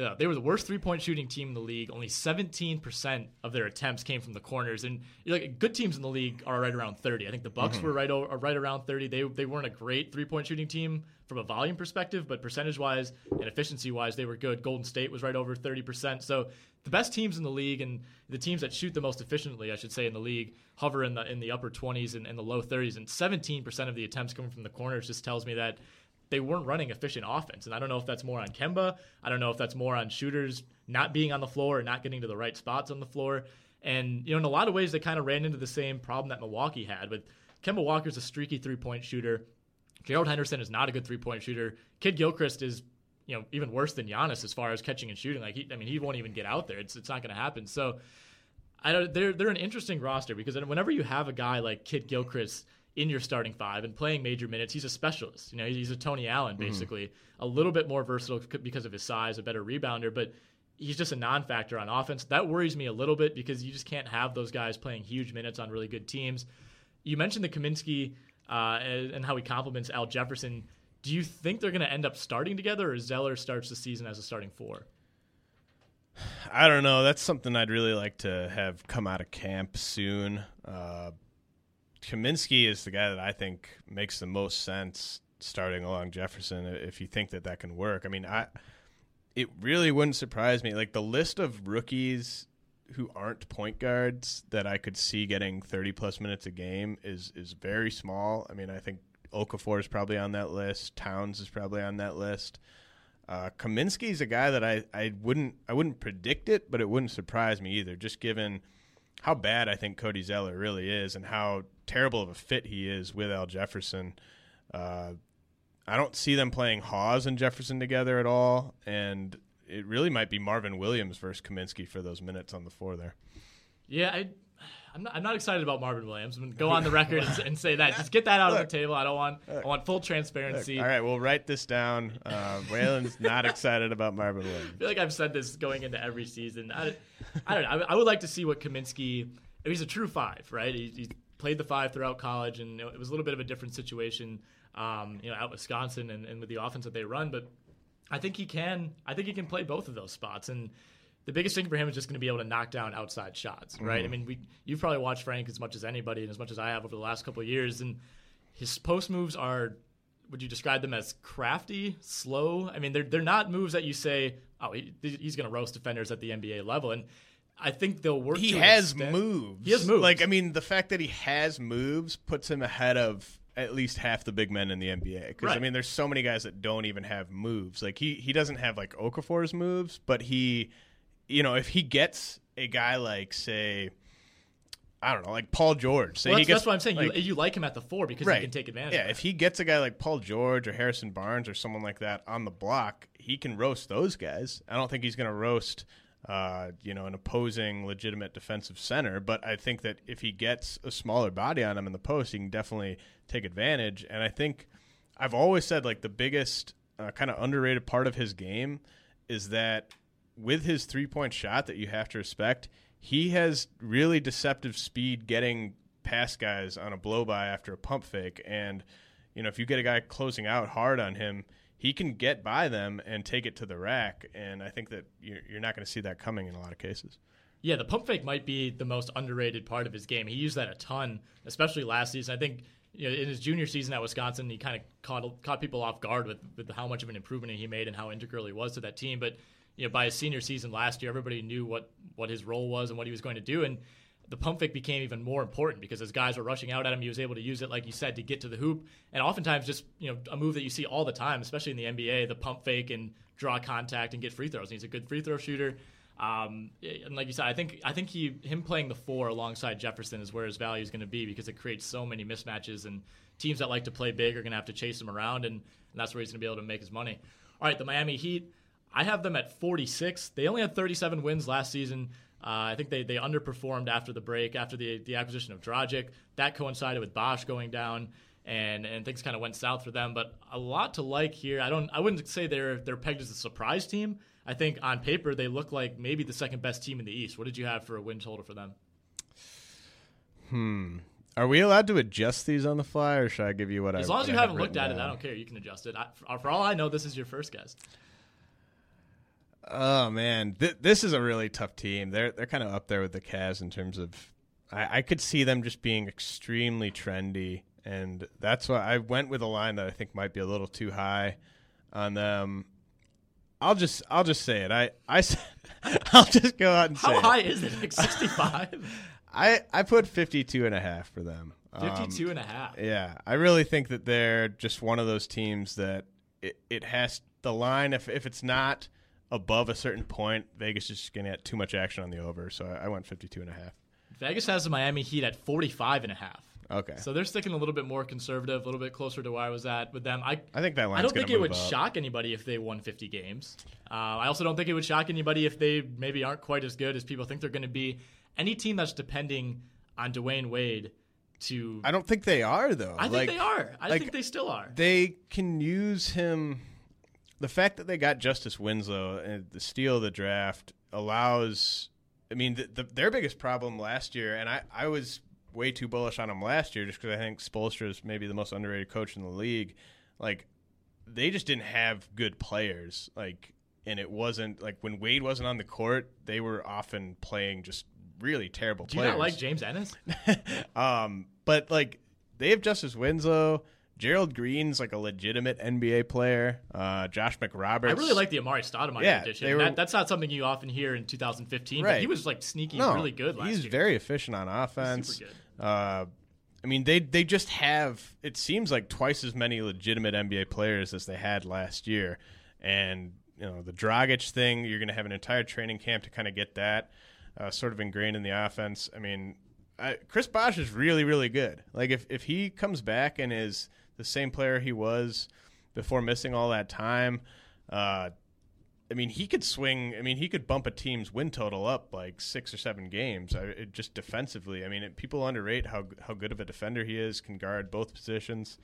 uh, they were the worst three point shooting team in the league. Only 17% of their attempts came from the corners, and you know, good teams in the league are right around 30. I think the Bucks Mm-hmm. were right o- right around 30. They they weren't a great three point shooting team from a volume perspective, but percentage wise and efficiency wise, they were good. Golden State was right over 30%. So the best teams in the league and the teams that shoot the most efficiently, I should say, in the league hover in the in the upper 20s and, and the low 30s, and 17% of the attempts coming from the corners just tells me that they weren't running efficient offense. And I don't know if that's more on Kemba. I don't know if that's more on shooters not being on the floor or not getting to the right spots on the floor. And, you know, in a lot of ways, they kind of ran into the same problem that Milwaukee had with Kemba Walker's a streaky three point shooter. Gerald Henderson is not a good three point shooter. Kidd-Gilchrist is, you know, even worse than Giannis as far as catching and shooting. Like, he, I mean, he won't even get out there. It's, it's not going to happen. So, I don't. They're they're an interesting roster because whenever you have a guy like Kidd-Gilchrist in your starting five and playing major minutes, he's a specialist. You know, he's a Tony Allen basically, a little bit more versatile because of his size, a better rebounder, but he's just a non-factor on offense. That worries me a little bit because you just can't have those guys playing huge minutes on really good teams. You mentioned the Kaminsky uh, and and how he complements Al Jefferson. Do you think they're going to end up starting together, or Zeller starts the season as a starting four? [SIGHS] I don't know. That's something I'd really like to have come out of camp soon. Uh, Kaminsky is the guy that I think makes the most sense starting along Jefferson. If you think that that can work, I mean, I it really wouldn't surprise me. Like the list of rookies who aren't point guards that I could see getting 30 plus minutes a game is is very small. I mean, I think Okafor is probably on that list. Towns is probably on that list. Uh, is a guy that I, I wouldn't I wouldn't predict it, but it wouldn't surprise me either. Just given how bad I think Cody Zeller really is and how terrible of a fit he is with Al Jefferson. Uh, I don't see them playing Hawes and Jefferson together at all, and it really might be Marvin Williams versus Kaminsky for those minutes on the floor there. Yeah, I I'm not, I'm not excited about Marvin Williams. I'm gonna go on the [LAUGHS] record and, and say that. Just get that out Look. of the table. I don't want I want full transparency. All right, we'll write this down. Uh, Waylon's not excited about Marvin [LAUGHS] Williams. I feel like I've said this going into every season. I, I don't know. I, I would like to see what Kaminsky. He's a true five, right? He, he played the five throughout college, and it was a little bit of a different situation, um, you know, out Wisconsin and, and with the offense that they run. But I think he can. I think he can play both of those spots, and the biggest thing for him is just going to be able to knock down outside shots, right? I mm-hmm. mean, we you've probably watched Frank as much as anybody, and as much as I have over the last couple of years, and his post moves are. Would you describe them as crafty, slow? I mean, they're they're not moves that you say, oh, he, he's going to roast defenders at the NBA level, and I think they'll work. He to has moves. He has moves. Like I mean, the fact that he has moves puts him ahead of at least half the big men in the NBA. Because I mean, there's so many guys that don't even have moves. Like he he doesn't have like Okafor's moves, but he, you know, if he gets a guy like say. I don't know, like Paul George. Say Well, he that's, gets, that's what I'm saying. like- you, you like him at the four because he can take advantage. yeah, if he gets a guy like Paul George or Harrison Barnes or someone like that on the block, he can roast those guys. I don't think he's going to roast, uh, you know, an opposing legitimate defensive center. But I think that if he gets a smaller body on him in the post, he can definitely take advantage. And I think I've always said like the biggest uh, kind of underrated part of his game is that with his three point shot that you have to respect, he has really deceptive speed getting past guys on a blow by after a pump fake. And, you know, if you get a guy closing out hard on him, he can get by them and take it to the rack. And I think that you're, not going to see that coming in a lot of cases. Yeah, the pump fake might be the most underrated part of his game. He used that a ton, especially last season. I think you know, in his junior season at Wisconsin, he kind of caught caught people off guard with, with how much of an improvement he made and how integral he was to that team. But you know, by his senior season last year, everybody knew what what his role was and what he was going to do, and the pump fake became even more important because as guys were rushing out at him, he was able to use it, like you said, to get to the hoop. And oftentimes, just you know, a move that you see all the time, especially in the NBA, the pump fake and draw contact and get free throws. And he's a good free throw shooter. Um, and like you said, I think I think he him playing the four alongside Jefferson is where his value is going to be because it creates so many mismatches and teams that like to play big are going to have to chase him around and, and that's where he's going to be able to make his money. All right, the Miami Heat, I have them at 46. They only had 37 wins last season. Uh, I think they, they underperformed after the break, after the, the acquisition of Dragic. That coincided with Bosh going down, and, and things kind of went south for them. But a lot to like here. I don't I wouldn't say they're they're pegged as a surprise team. I think on paper they look like maybe the second best team in the East. What did you have for a win total for them? Hmm. Are we allowed to adjust these on the fly, or should I give you what I? As long as you have haven't looked at it, I don't care. You can adjust it. I, for, for all I know, this is your first guess. Oh man, Th- this is a really tough team. They're they're kind of up there with the Cavs in terms of. I, I could see them just being extremely trendy, and that's why I went with a line that I think might be a little too high on them. I'll just I'll just say it. I said I will [LAUGHS] just go out and say How high is it? Like 65? [LAUGHS] I I put 52 and a half for them. Um, 52 and a half. yeah, I really think that they're just one of those teams that it, it has the line. If if it's not above a certain point, Vegas is just going to get too much action on the over. So I, I went 52 and a half. Vegas has the Miami Heat at 45 and a half. Okay. So they're sticking a little bit more conservative, a little bit closer to where I was at with them. I I think that line's I don't think it would up. shock anybody if they won 50 games. Uh, I also don't think it would shock anybody if they maybe aren't quite as good as people think they're going to be. Any team that's depending on Dwyane Wade to, I don't think they are though. I think Like, they are. I like, think they still are. They can use him. The fact that they got Justice Winslow and the steal of the draft allows. I mean, the, the, their biggest problem last year, and I, I was way too bullish on him last year just because I think Spoelstra is maybe the most underrated coach in the league. Like, they just didn't have good players. Like, and it wasn't like when Wade wasn't on the court, they were often playing just really terrible Do you players. not like James Ennis? [LAUGHS] um, but like they have Justice Winslow. Gerald Green's like a legitimate NBA player. Uh, Josh McRoberts. I really like the Amar'e Stoudemire Yeah, addition. were- that, that's not something you often hear in 2015. But Right. he was like sneaky, no, really good last year. He's year. very efficient on offense. super Uh, I mean, they they just have. It seems like twice as many legitimate NBA players as they had last year, and you know the Dragic thing. You're going to have an entire training camp to kind of get that uh, sort of ingrained in the offense. I mean, I, Chris Bosh is really really good. Like if if he comes back and is the same player he was before missing all that time. Uh, I mean, he could swing. I mean, he could bump a team's win total up like six or seven games. I, it, just defensively. I mean, it, people underrate how how good of a defender he is. Can guard both positions.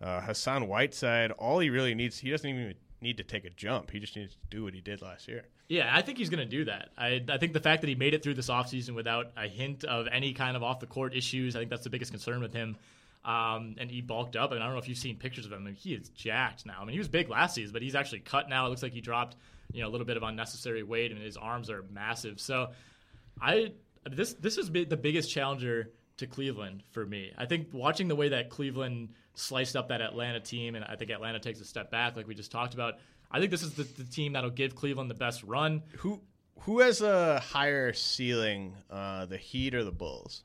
Uh, Hassan Whiteside, all he really needs, he doesn't even need to take a jump. He just needs to do what he did last year. Yeah, I think he's going to do that. I, I think the fact that he made it through this offseason without a hint of any kind of off the court issues, I think that's the biggest concern with him. Um, and he bulked up. And I don't know if you've seen pictures of him. I mean, he is jacked now. I mean, he was big last season, but he's actually cut now. It looks like he dropped, you know, a little bit of unnecessary weight, and his arms are massive. So, I this this has been the biggest challenger to Cleveland for me. I think watching the way that Cleveland sliced up that Atlanta team, and I think Atlanta takes a step back, like we just talked about. I think this is the, the team that'll give Cleveland the best run. Who who has a higher ceiling, uh, the Heat or the Bulls?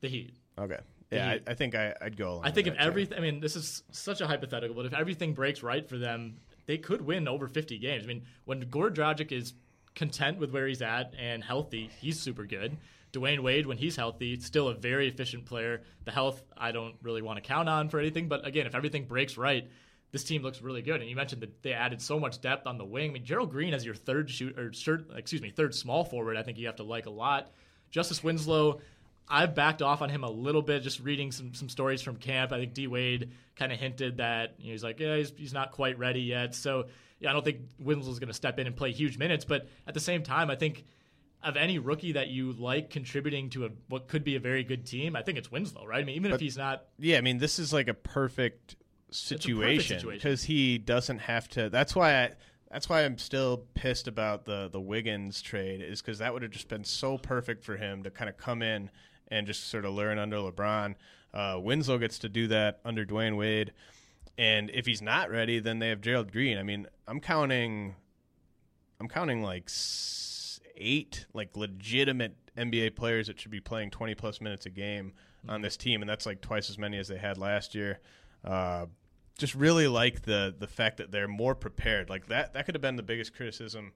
The Heat. Okay. Yeah, I, I, think I, would go. Along. I think if everything, I mean, this is such a hypothetical, but if everything breaks right for them, they could win over 50 games. I mean, when Goran Dragic is content with where he's at and healthy, he's super good. Dwyane Wade, when he's healthy, still a very efficient player. The health, I don't really want to count on for anything, but again, if everything breaks right, this team looks really good. And you mentioned that they added so much depth on the wing. I mean, Gerald Green as your third shoot or excuse me, third small forward, I think you have to like a lot. Justice Winslow I've backed off on him a little bit, just reading some some stories from camp. I think D Wade kind of hinted that you know, he's like, yeah, he's, he's not quite ready yet. So yeah, I don't think Winslow's going to step in and play huge minutes. But at the same time, I think of any rookie that you like contributing to a, what could be a very good team, I think it's Winslow, right? I mean, even but, if he's not. Yeah, I mean, this is like a perfect situation because he doesn't have to. That's why I. That's why I'm still pissed about the the Wiggins trade is because that would have just been so perfect for him to kind of come in and just sort of learn under LeBron. Uh, Winslow gets to do that under Dwyane Wade. And if he's not ready, then they have Gerald Green. I mean, I'm counting, I'm counting like eight like legitimate NBA players that should be playing 20 plus minutes a game mm-hmm. on this team, and that's like twice as many as they had last year. Uh, just really like the the fact that they're more prepared. Like that that could have been the biggest criticism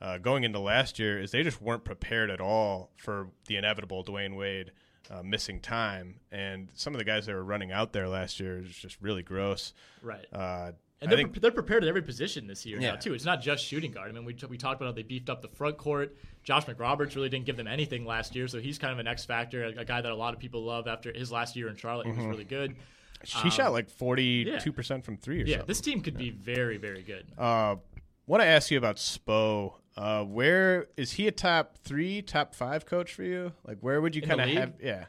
uh, going into last year is they just weren't prepared at all for the inevitable Dwyane Wade uh, missing time, and some of the guys that were running out there last year is just really gross. Right. Uh, and they're, think, they're prepared at every position this year yeah. now too. It's not just shooting guard. I mean, we, t- we talked about how they beefed up the front court. Josh McRoberts really didn't give them anything last year, so he's kind of an X factor, a, a guy that a lot of people love after his last year in Charlotte. Mm-hmm. He was really good. He um, shot like forty two percent from three. yeah, something. this team could be very very good. Uh, want to ask you about Spo. Uh, where is he a top three, top five coach for you? Like, where would you kind of have? Yeah,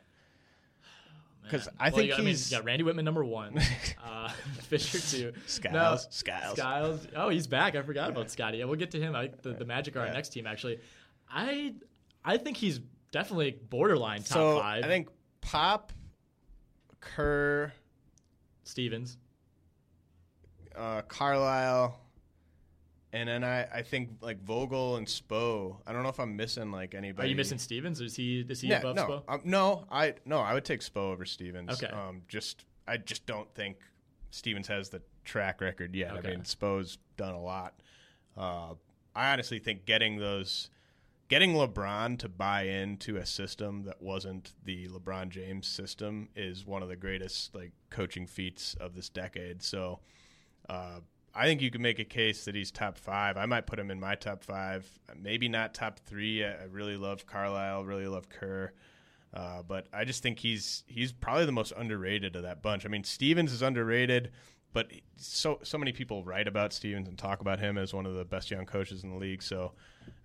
because oh, I well, think got, he's I mean, got Randy Wittman number one, [LAUGHS] uh, [LAUGHS] Fisher two, Skiles, no, Skiles, Skiles. Oh, he's back. I forgot about Scotty. Yeah, we'll get to him. I, the, the Magic are yeah. our next team. Actually, I I think he's definitely borderline top so five. I think Pop, Kerr, Stevens, uh, Carlisle. And then I, I think like Vogel and Spo. I don't know if I'm missing like anybody. Are you missing Stevens? Is he is he yeah, above no, Spo? Um, no, I no, I would take Spo over Stevens. Okay. Um, just I just don't think Stevens has the track record yet. Okay. I mean, Spo's done a lot. Uh, I honestly think getting those, getting LeBron to buy into a system that wasn't the LeBron James system is one of the greatest like coaching feats of this decade. So. Uh, I think you can make a case that he's top five. I might put him in my top five. Maybe not top three. I, really love Carlisle. Really love Kerr. Uh, but I just think he's he's probably the most underrated of that bunch. I mean, Stevens is underrated, but so so many people write about Stevens and talk about him as one of the best young coaches in the league. So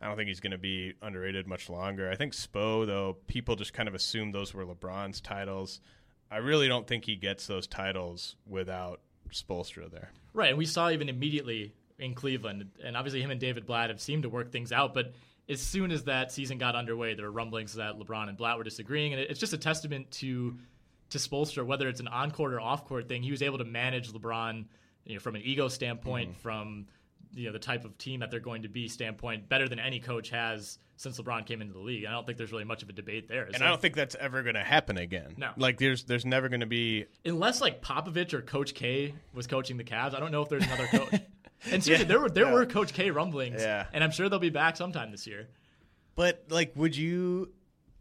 I don't think he's going to be underrated much longer. I think Spo, though, people just kind of assume those were LeBron's titles. I really don't think he gets those titles without Spoelstra there. Right, and we saw even immediately in Cleveland, and obviously him and David Blatt have seemed to work things out, but as soon as that season got underway, there were rumblings that LeBron and Blatt were disagreeing, and it's just a testament to to Spoelstra, whether it's an on court or off court thing. He was able to manage LeBron, you know, from an ego standpoint, mm-hmm. from you know the type of team that they're going to be standpoint, better than any coach has since LeBron came into the league. I don't think there's really much of a debate there. And I don't think that's ever going to happen again. No, like there's there's never going to be unless like Popovich or Coach K was coaching the Cavs. I don't know if there's another coach. [LAUGHS] and seriously, yeah, there were there yeah. were Coach K rumblings. Yeah. and I'm sure they'll be back sometime this year. But like, would you?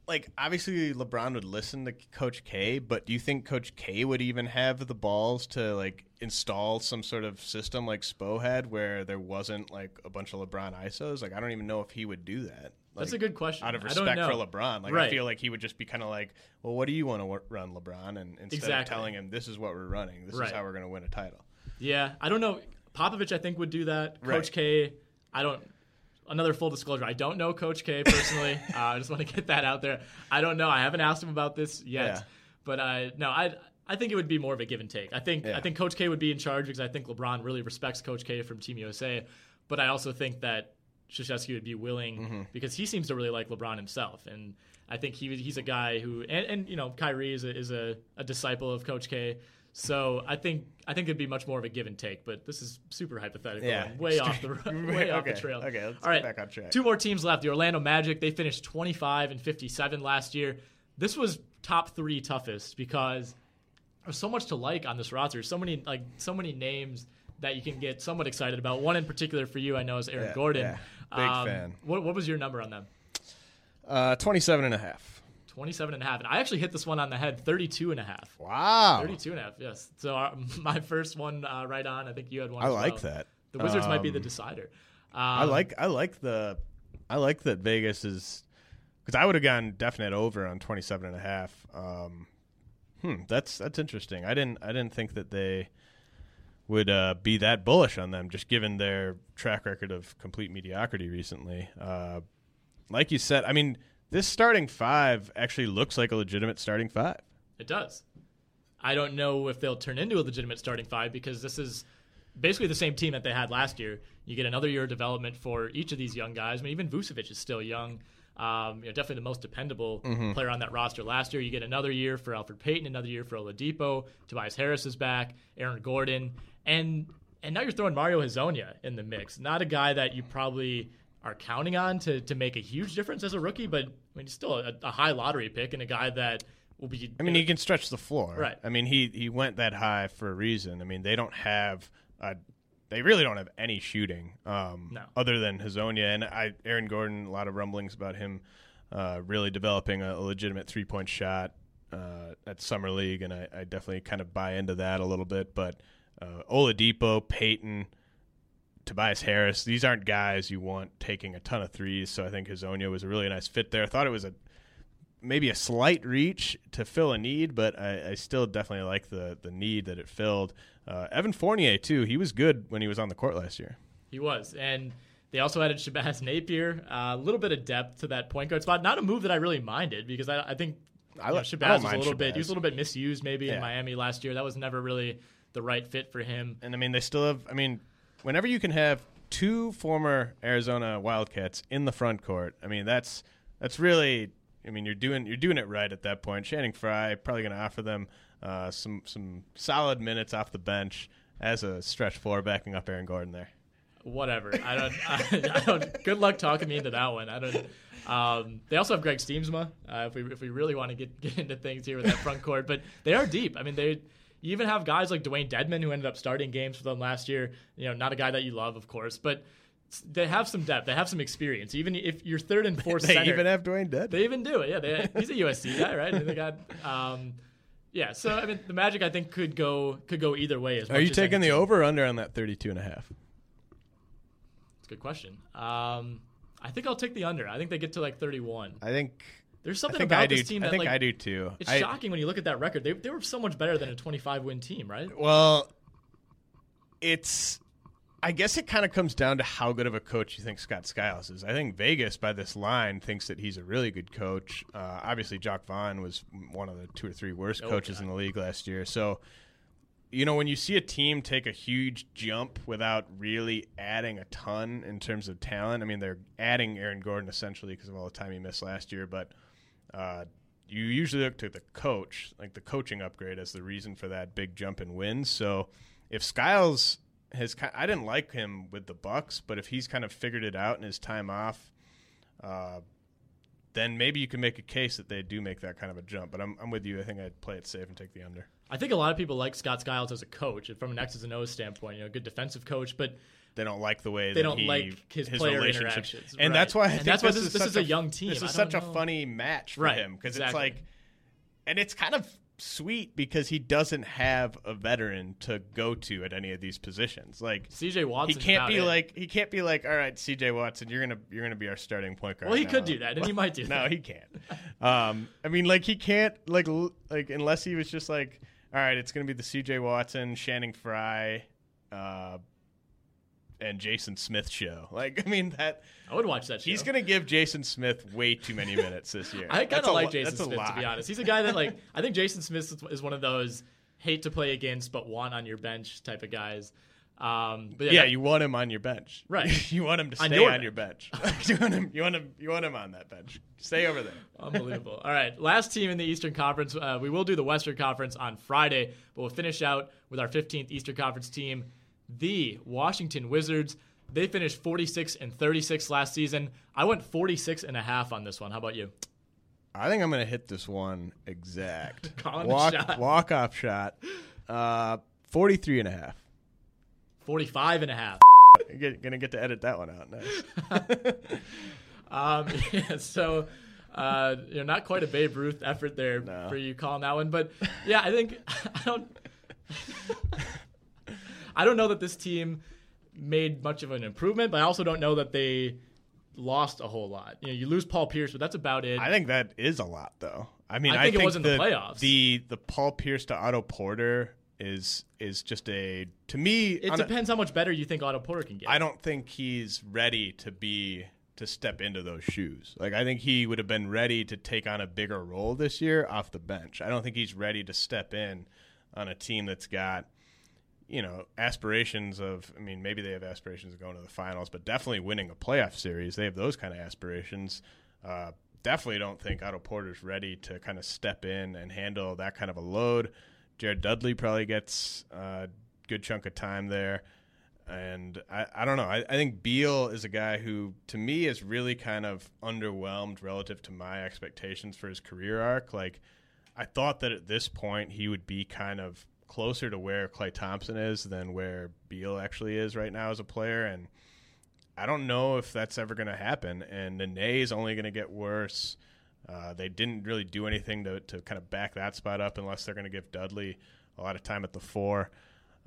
Like obviously LeBron would listen to Coach K, but do you think Coach K would even have the balls to like install some sort of system like Spo had where there wasn't like a bunch of LeBron ISOs. Like I don't even know if he would do that. That's a good question. Out of respect for. LeBron, like Right. I feel like he would just be kind of like, "Well, what do you want to w- run, LeBron?" And instead Exactly. of telling him, "This is what we're running. This Right. is how we're going to win a title." Yeah, I don't know. Popovich, I think, would do that. Right. Coach K, I don't. Another full disclosure: I don't know Coach K personally. [LAUGHS] uh, I just want to get that out there. I don't know. I haven't asked him about this yet. Yeah. But I no, I I think it would be more of a give and take. I think Yeah. I think Coach K would be in charge because I think LeBron really respects Coach K from Team USA. But I also think that Krzyzewski would be willing Mm-hmm. because he seems to really like LeBron himself, and I think he he's a guy who and, and you know Kyrie is a, is a, a disciple of Coach K. So I think I think it'd be much more of a give and take, but this is super hypothetical, Yeah. way off the [LAUGHS] way off the trail. okay, let's All right, back on track. Two more teams left. The Orlando Magic they finished 25 and 57 last year. This was top three toughest because there's so much to like on this roster. So many like so many names that you can get somewhat excited about. One in particular for you, I know, is Aaron Yeah, Gordon. yeah. Big fan. What, what was your number on them? Uh, 27 and a half. 27 and a half. And I actually hit this one on the head, 32 and a half. Wow. 32 and a half, yes. So our, [LAUGHS] my first one uh, right on. I think you had one I like well. that. The Wizards might be the Um, decider. Um, I like I like the I like that Vegas is because I would have gone definite over on 27 and a half. Um, hmm, that's that's interesting. I didn't I didn't think that they would uh, be that bullish on them, just given their track record of complete mediocrity recently. Uh, like you said, I mean, this starting five actually looks like a legitimate starting five. It does. I don't know if they'll turn into a legitimate starting five because this is basically the same team that they had last year. You get another year of development for each of these young guys. I mean, even Vucevic is still young. Um, you know, definitely the most dependable player on that roster last year. You get another year for Elfrid Payton, another year for Oladipo. Tobias Harris is back. Aaron Gordon, and and now you're throwing Mario Hezonja in the mix. Not a guy that you probably are counting on to to make a huge difference as a rookie, but I mean, he's still a, a high lottery pick and a guy that will be. I mean, he can stretch the floor. Right. I mean, he he went that high for a reason. I mean, they don't have uh they really don't have any shooting um, No. other than Hezonja and I Aaron Gordon. A lot of rumblings about him uh, really developing a, legitimate three point shot uh, at summer league, and I, I definitely kind of buy into that a little bit. But uh, Oladipo, Payton. Tobias Harris, these aren't guys you want taking a ton of threes, so I think Hezonja was a really nice fit there. I thought it was a maybe a slight reach to fill a need, but I, I still definitely like the the need that it filled. Uh, Evan Fournier too, he was good when he was on the court last year. He was. And they also added Shabazz Napier. A little bit of depth to that point guard spot. Not a move that I really minded because I, I think I you know, like- I Shabazz was a little bit he was a little bit misused maybe in Miami last year. That was never really the right fit for him. And I mean, they still have. I mean, whenever you can have two former Arizona Wildcats in the front court, I mean that's that's really. I mean, you're doing you're doing it right at that point. Channing Frye probably going to offer them uh, some some solid minutes off the bench as a stretch four, backing up Aaron Gordon there. Whatever. I don't. [LAUGHS] I, I don't. Good luck talking me into that one. I don't. Um, they also have Greg Stiemsma. Uh, if we if we really want to get get into things here with that front court, but they are deep. I mean, they you even have guys like Dewayne Dedmon who ended up starting games for them last year. You know, not a guy that you love, of course, but they have some depth. They have some experience. Even if you're third and fourth [LAUGHS] They center, even have Dwayne Dead. they even do it. Yeah, they, he's a USC guy, right? And they got. Um, yeah, so I mean, the Magic I think could go could go either way. As Are much you as taking the team. over or under on that 32 and a half? It's a good question. Um, I think I'll take the under. I think they get to like 31. I think There's something about I do. this team I that think like I do too. it's I- shocking when you look at that record. They they were so much better than a 25 win team, right? Well, it's. I guess it kind of comes down to how good of a coach you think Scott Skiles is. I think Vegas, by this line, thinks that he's a really good coach. Uh, obviously, Jacque Vaughn was one of the two or three worst Oh, coaches God. in the league last year. So, you know, when you see a team take a huge jump without really adding a ton in terms of talent, I mean, they're adding Aaron Gordon essentially because of all the time he missed last year, but uh, you usually look to the coach, like the coaching upgrade, as the reason for that big jump in wins. So if Skiles has, I didn't like him with the Bucks, but if he's kind of figured it out in his time off, uh, then maybe you can make a case that they do make that kind of a jump. But I'm, I'm with you. I think I'd play it safe and take the under. I think a lot of people like Scott Skiles as a coach, from an X's and O's standpoint, you know, good defensive coach, but They don't like the way They that don't he- like his player relationships- interactions, and right. that's why I And think that's why this, is this such is a young team. This is such a funny match for Right, him because exactly. it's like, and it's kind of sweet because he doesn't have a veteran to go to at any of these positions. Like CJ Watson. he can't be like he can't be like all right, CJ Watson, you're gonna you're gonna be our starting point guard. Well, he now." could do that, and he might do [LAUGHS] no, that. he can't. Um, I mean, like he can't like l- like unless he was just like, all right, it's gonna be the C.J. Watson, Channing Frye, uh, and Jason Smith show. Like, I mean that I would watch that. Show. he's gonna give Jason Smith way too many minutes this year. [LAUGHS] I kind of like lo- Jason Smith to be honest. He's a guy that like [LAUGHS] I think Jason Smith is- one of those hate to play against but want on your bench type of guys. Um, but yeah, Yeah, that- you want him on your bench, Right. [LAUGHS] you want him to On stay your on, your bench. you want him. You want him. You want him on that bench. Stay over there. Unbelievable. All right, last team in the Eastern Conference. Uh, we will do the Western Conference on Friday, but we'll finish out with our 15th Eastern Conference team, the Washington Wizards. They finished 46 and 36 last season. I went 46 and a half on this one. How about you? I think I'm going to hit this one exact. [LAUGHS] Walk, shot. walk off shot. Uh, 43 and a half. 45 and a half. You're going to get to edit that one out. Nice. [LAUGHS] Um, [LAUGHS] yeah, so uh, you know, not quite a Babe Ruth effort there No. for you calling that one, but yeah, I think I don't. I don't know that this team made much of an improvement, but I also don't know that they lost a whole lot. You know, you lose Paul Pierce, but that's about it. I think that is a lot, though. I mean, I think it was in the playoffs. The the Paul Pierce to Otto Porter is is just a to me. it on a- depends how much better you think Otto Porter can get. I don't think he's ready to be to step into those shoes. Like I think he would have been ready to take on a bigger role this year off the bench. I don't think he's ready to step in on a team that's got you know aspirations of. I mean, maybe they have aspirations of going to the finals, but definitely winning a playoff series. They have those kind of aspirations. Uh, definitely don't think Otto Porter's ready to kind of step in and handle that kind of a load. Jared Dudley probably gets a good chunk of time there. And I, I don't know. I, I think Beal is a guy who, to me, is really kind of underwhelmed relative to my expectations for his career arc. Like, I thought that at this point he would be kind of closer to where Klay Thompson is than where Beal actually is right now as a player. And I don't know if that's ever going to happen. And Nene is only going to get worse. Uh, they didn't really do anything to, to kind of back that spot up unless they're going to give Dudley a lot of time at the four.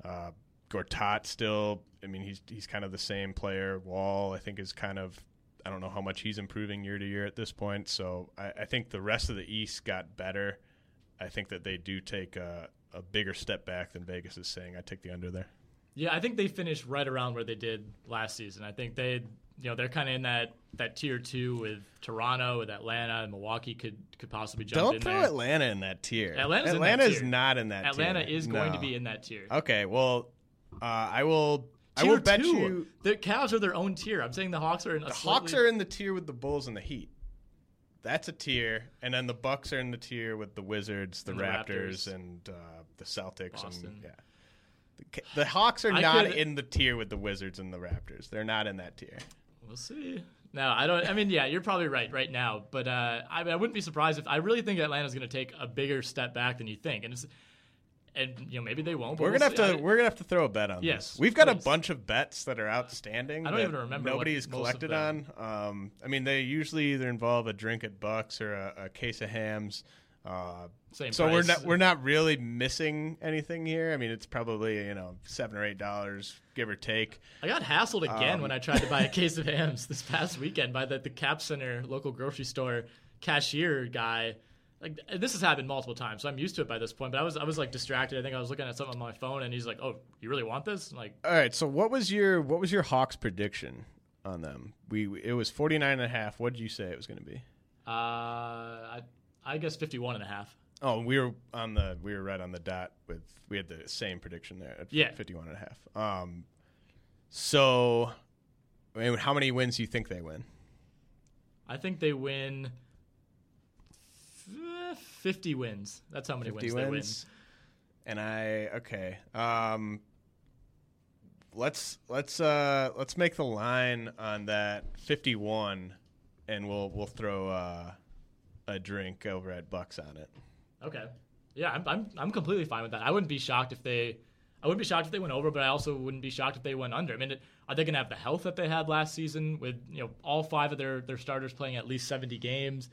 Uh, Gortat still, I mean, he's he's kind of the same player. Wall, I think, is kind of, I don't know how much he's improving year to year at this point. So I, I think the rest of the East got better. I think that they do take a, a bigger step back than Vegas is saying. I take the under there. Yeah, I think they finished right around where they did last season. I think they, you know, they're kind of in that that tier two with Toronto, with Atlanta, and Milwaukee could could possibly jump Don't in throw there. Atlanta in that tier. Atlanta's Atlanta is not in that tier. Atlanta tier. is going to be in that tier. Okay, well, uh, I will. I Tier will bet two. you the Cavs are their own tier. I'm saying the Hawks are in a the Hawks are in the tier with the Bulls and the Heat. That's a tier, and then the Bucks are in the tier with the Wizards, the, And the Raptors, Raptors. and uh, the Celtics. Boston. And, yeah, the, the Hawks are I not could- in the tier with the Wizards and the Raptors. They're not in that tier. We'll see. No, I don't. I mean, yeah, you're probably right right now, but uh, I, I wouldn't be surprised if I really think Atlanta's going to take a bigger step back than you think, and it's, and you know maybe they won't. But We're we'll gonna have see. to I- we're gonna have to throw a bet on Yes, this. We've got a bunch of bets that are outstanding. I don't even remember what Nobody has collected on. Um, I mean, they usually either involve a drink at Bucks or a, a case of hams. Uh, Same so we're not we're not really missing anything here. I mean, it's probably you know seven or eight dollars give or take. I got hassled again Um, when I tried to buy a [LAUGHS] case of hams this past weekend by the, the Cap Center local grocery store cashier guy. Like this has happened multiple times, so I'm used to it by this point. But I was I was like distracted. I think I was looking at something on my phone, and he's like, "Oh, you really want this?" I'm like, All right. So what was your what was your Hawks prediction on them? We it was 49 and a half. What did you say it was going to be? uh, I, I guess 51 and a half. Oh, we were on the we were right on the dot with we had the same prediction there at Yeah. 51 and a half. Um so I mean, how many wins do you think they win? I think they win 50 wins. That's how many 50 wins, they win. wins. And I okay. Um let's let's uh let's make the line on that 51 and we'll we'll throw uh a drink over at Bucks on it. Okay. Yeah, I'm, I'm I'm completely fine with that. I wouldn't be shocked if they I wouldn't be shocked if they went over, but I also wouldn't be shocked if they went under. I mean, are they going to have the health that they had last season with you know all five of their their starters playing at least 70 games?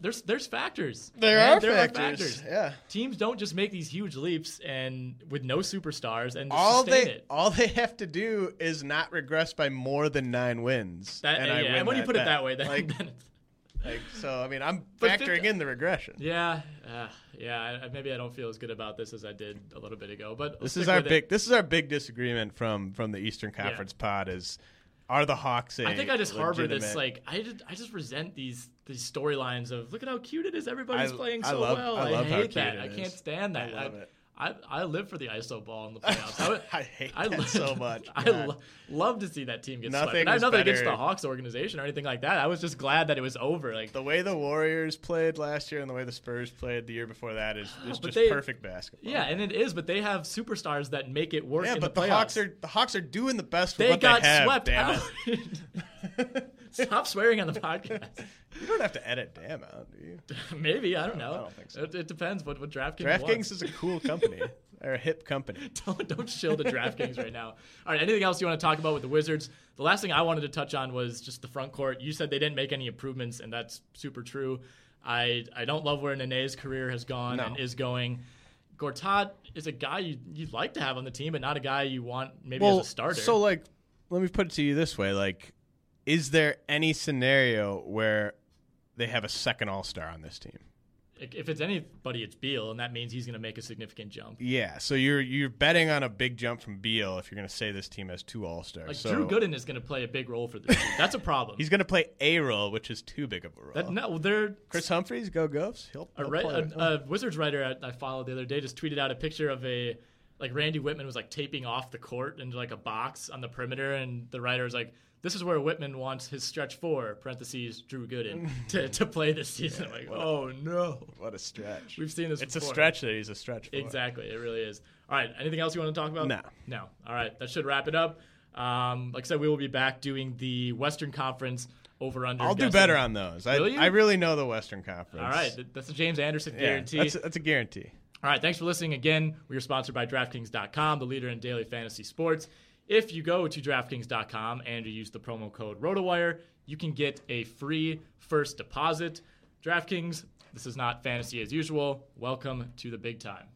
There's there's factors. There are there factors. Are factors. Yeah. Teams don't just make these huge leaps and with no superstars and All sustain they it. all they have to do is not regress by more than nine wins. That, and yeah, and when you put it that way, then, like, [LAUGHS] then it's, like, so I mean, I'm factoring in the regression. yeah, uh, yeah. I, maybe I don't feel as good about this as I did a little bit ago. But This is our with it. big. This is our big disagreement from from the Eastern Conference pod. Is are the Hawks? I think I just harbor this like I just I just resent these these storylines of look at how cute it is. Everybody's I- playing I so love- well. I how hate that. I can't stand that. I love it. I, I live for the ISO ball in the playoffs. I, would- [LAUGHS] I hate I that so much. [LAUGHS] I lo- love to see that team get Nothing swept. I have is nothing against the Hawks organization or anything like that. I was just glad that it was over. Like the way the Warriors played last year and the way the Spurs played the year before that is, is [GASPS] just they- perfect basketball. yeah, and it is, but they have superstars that make it work. yeah, but the, the. Hawks are the Hawks are doing the best. they what got they have, swept out. [LAUGHS] Stop swearing on the podcast. [LAUGHS] You don't have to edit damn out, do you? [LAUGHS] Maybe I don't know. I don't think so. It, it depends what what DraftKings. DraftKings is a cool company. [LAUGHS] They're a hip company. don't don't shill the DraftKings right now. All right, anything else you want to talk about with the Wizards? The last thing I wanted to touch on was just the front court. You said they didn't make any improvements, and that's super true. I I don't love where Nene's career has gone No. and is going. Gortat is a guy you, you'd like to have on the team, but not a guy you want maybe well, as a starter. So like, let me put it to you this way: like, is there any scenario where they have a second All Star on this team? if it's anybody, it's Beal, and that means he's going to make a significant jump. Yeah, so you're you're betting on a big jump from Beal if you're going to say this team has two All Stars. Like so Drew Gooden is going to play a big role for this team. That's a problem. he's going to play a role, which is too big of a role. that, no, they're Kris Humphries, go Govs. He'll, a, he'll play. a, a Wizards writer I, I followed the other day just tweeted out a picture of a like Randy Wittman was like taping off the court into like a box on the perimeter, and the writer was like, "This is where Wittman wants his stretch four (parentheses Drew Gooden) [LAUGHS] to, to play this season." I'm like, oh no, what a stretch. we've seen this. it's a stretch that he's a stretch. For. Exactly, it really is. All right, anything else you want to talk about? No. no. All right, that should wrap it up. Um, like I said, we will be back doing the Western Conference over under. I'll do better on those. I, I really know the Western Conference. All right, that's a James Anderson yeah, guarantee. That's a, that's a guarantee. All right, thanks for listening again. We are sponsored by DraftKings.com, the leader in daily fantasy sports. If you go to DraftKings.com and you use the promo code ROTOWIRE, you can get a free first deposit. DraftKings, this is not fantasy as usual. Welcome to the big time.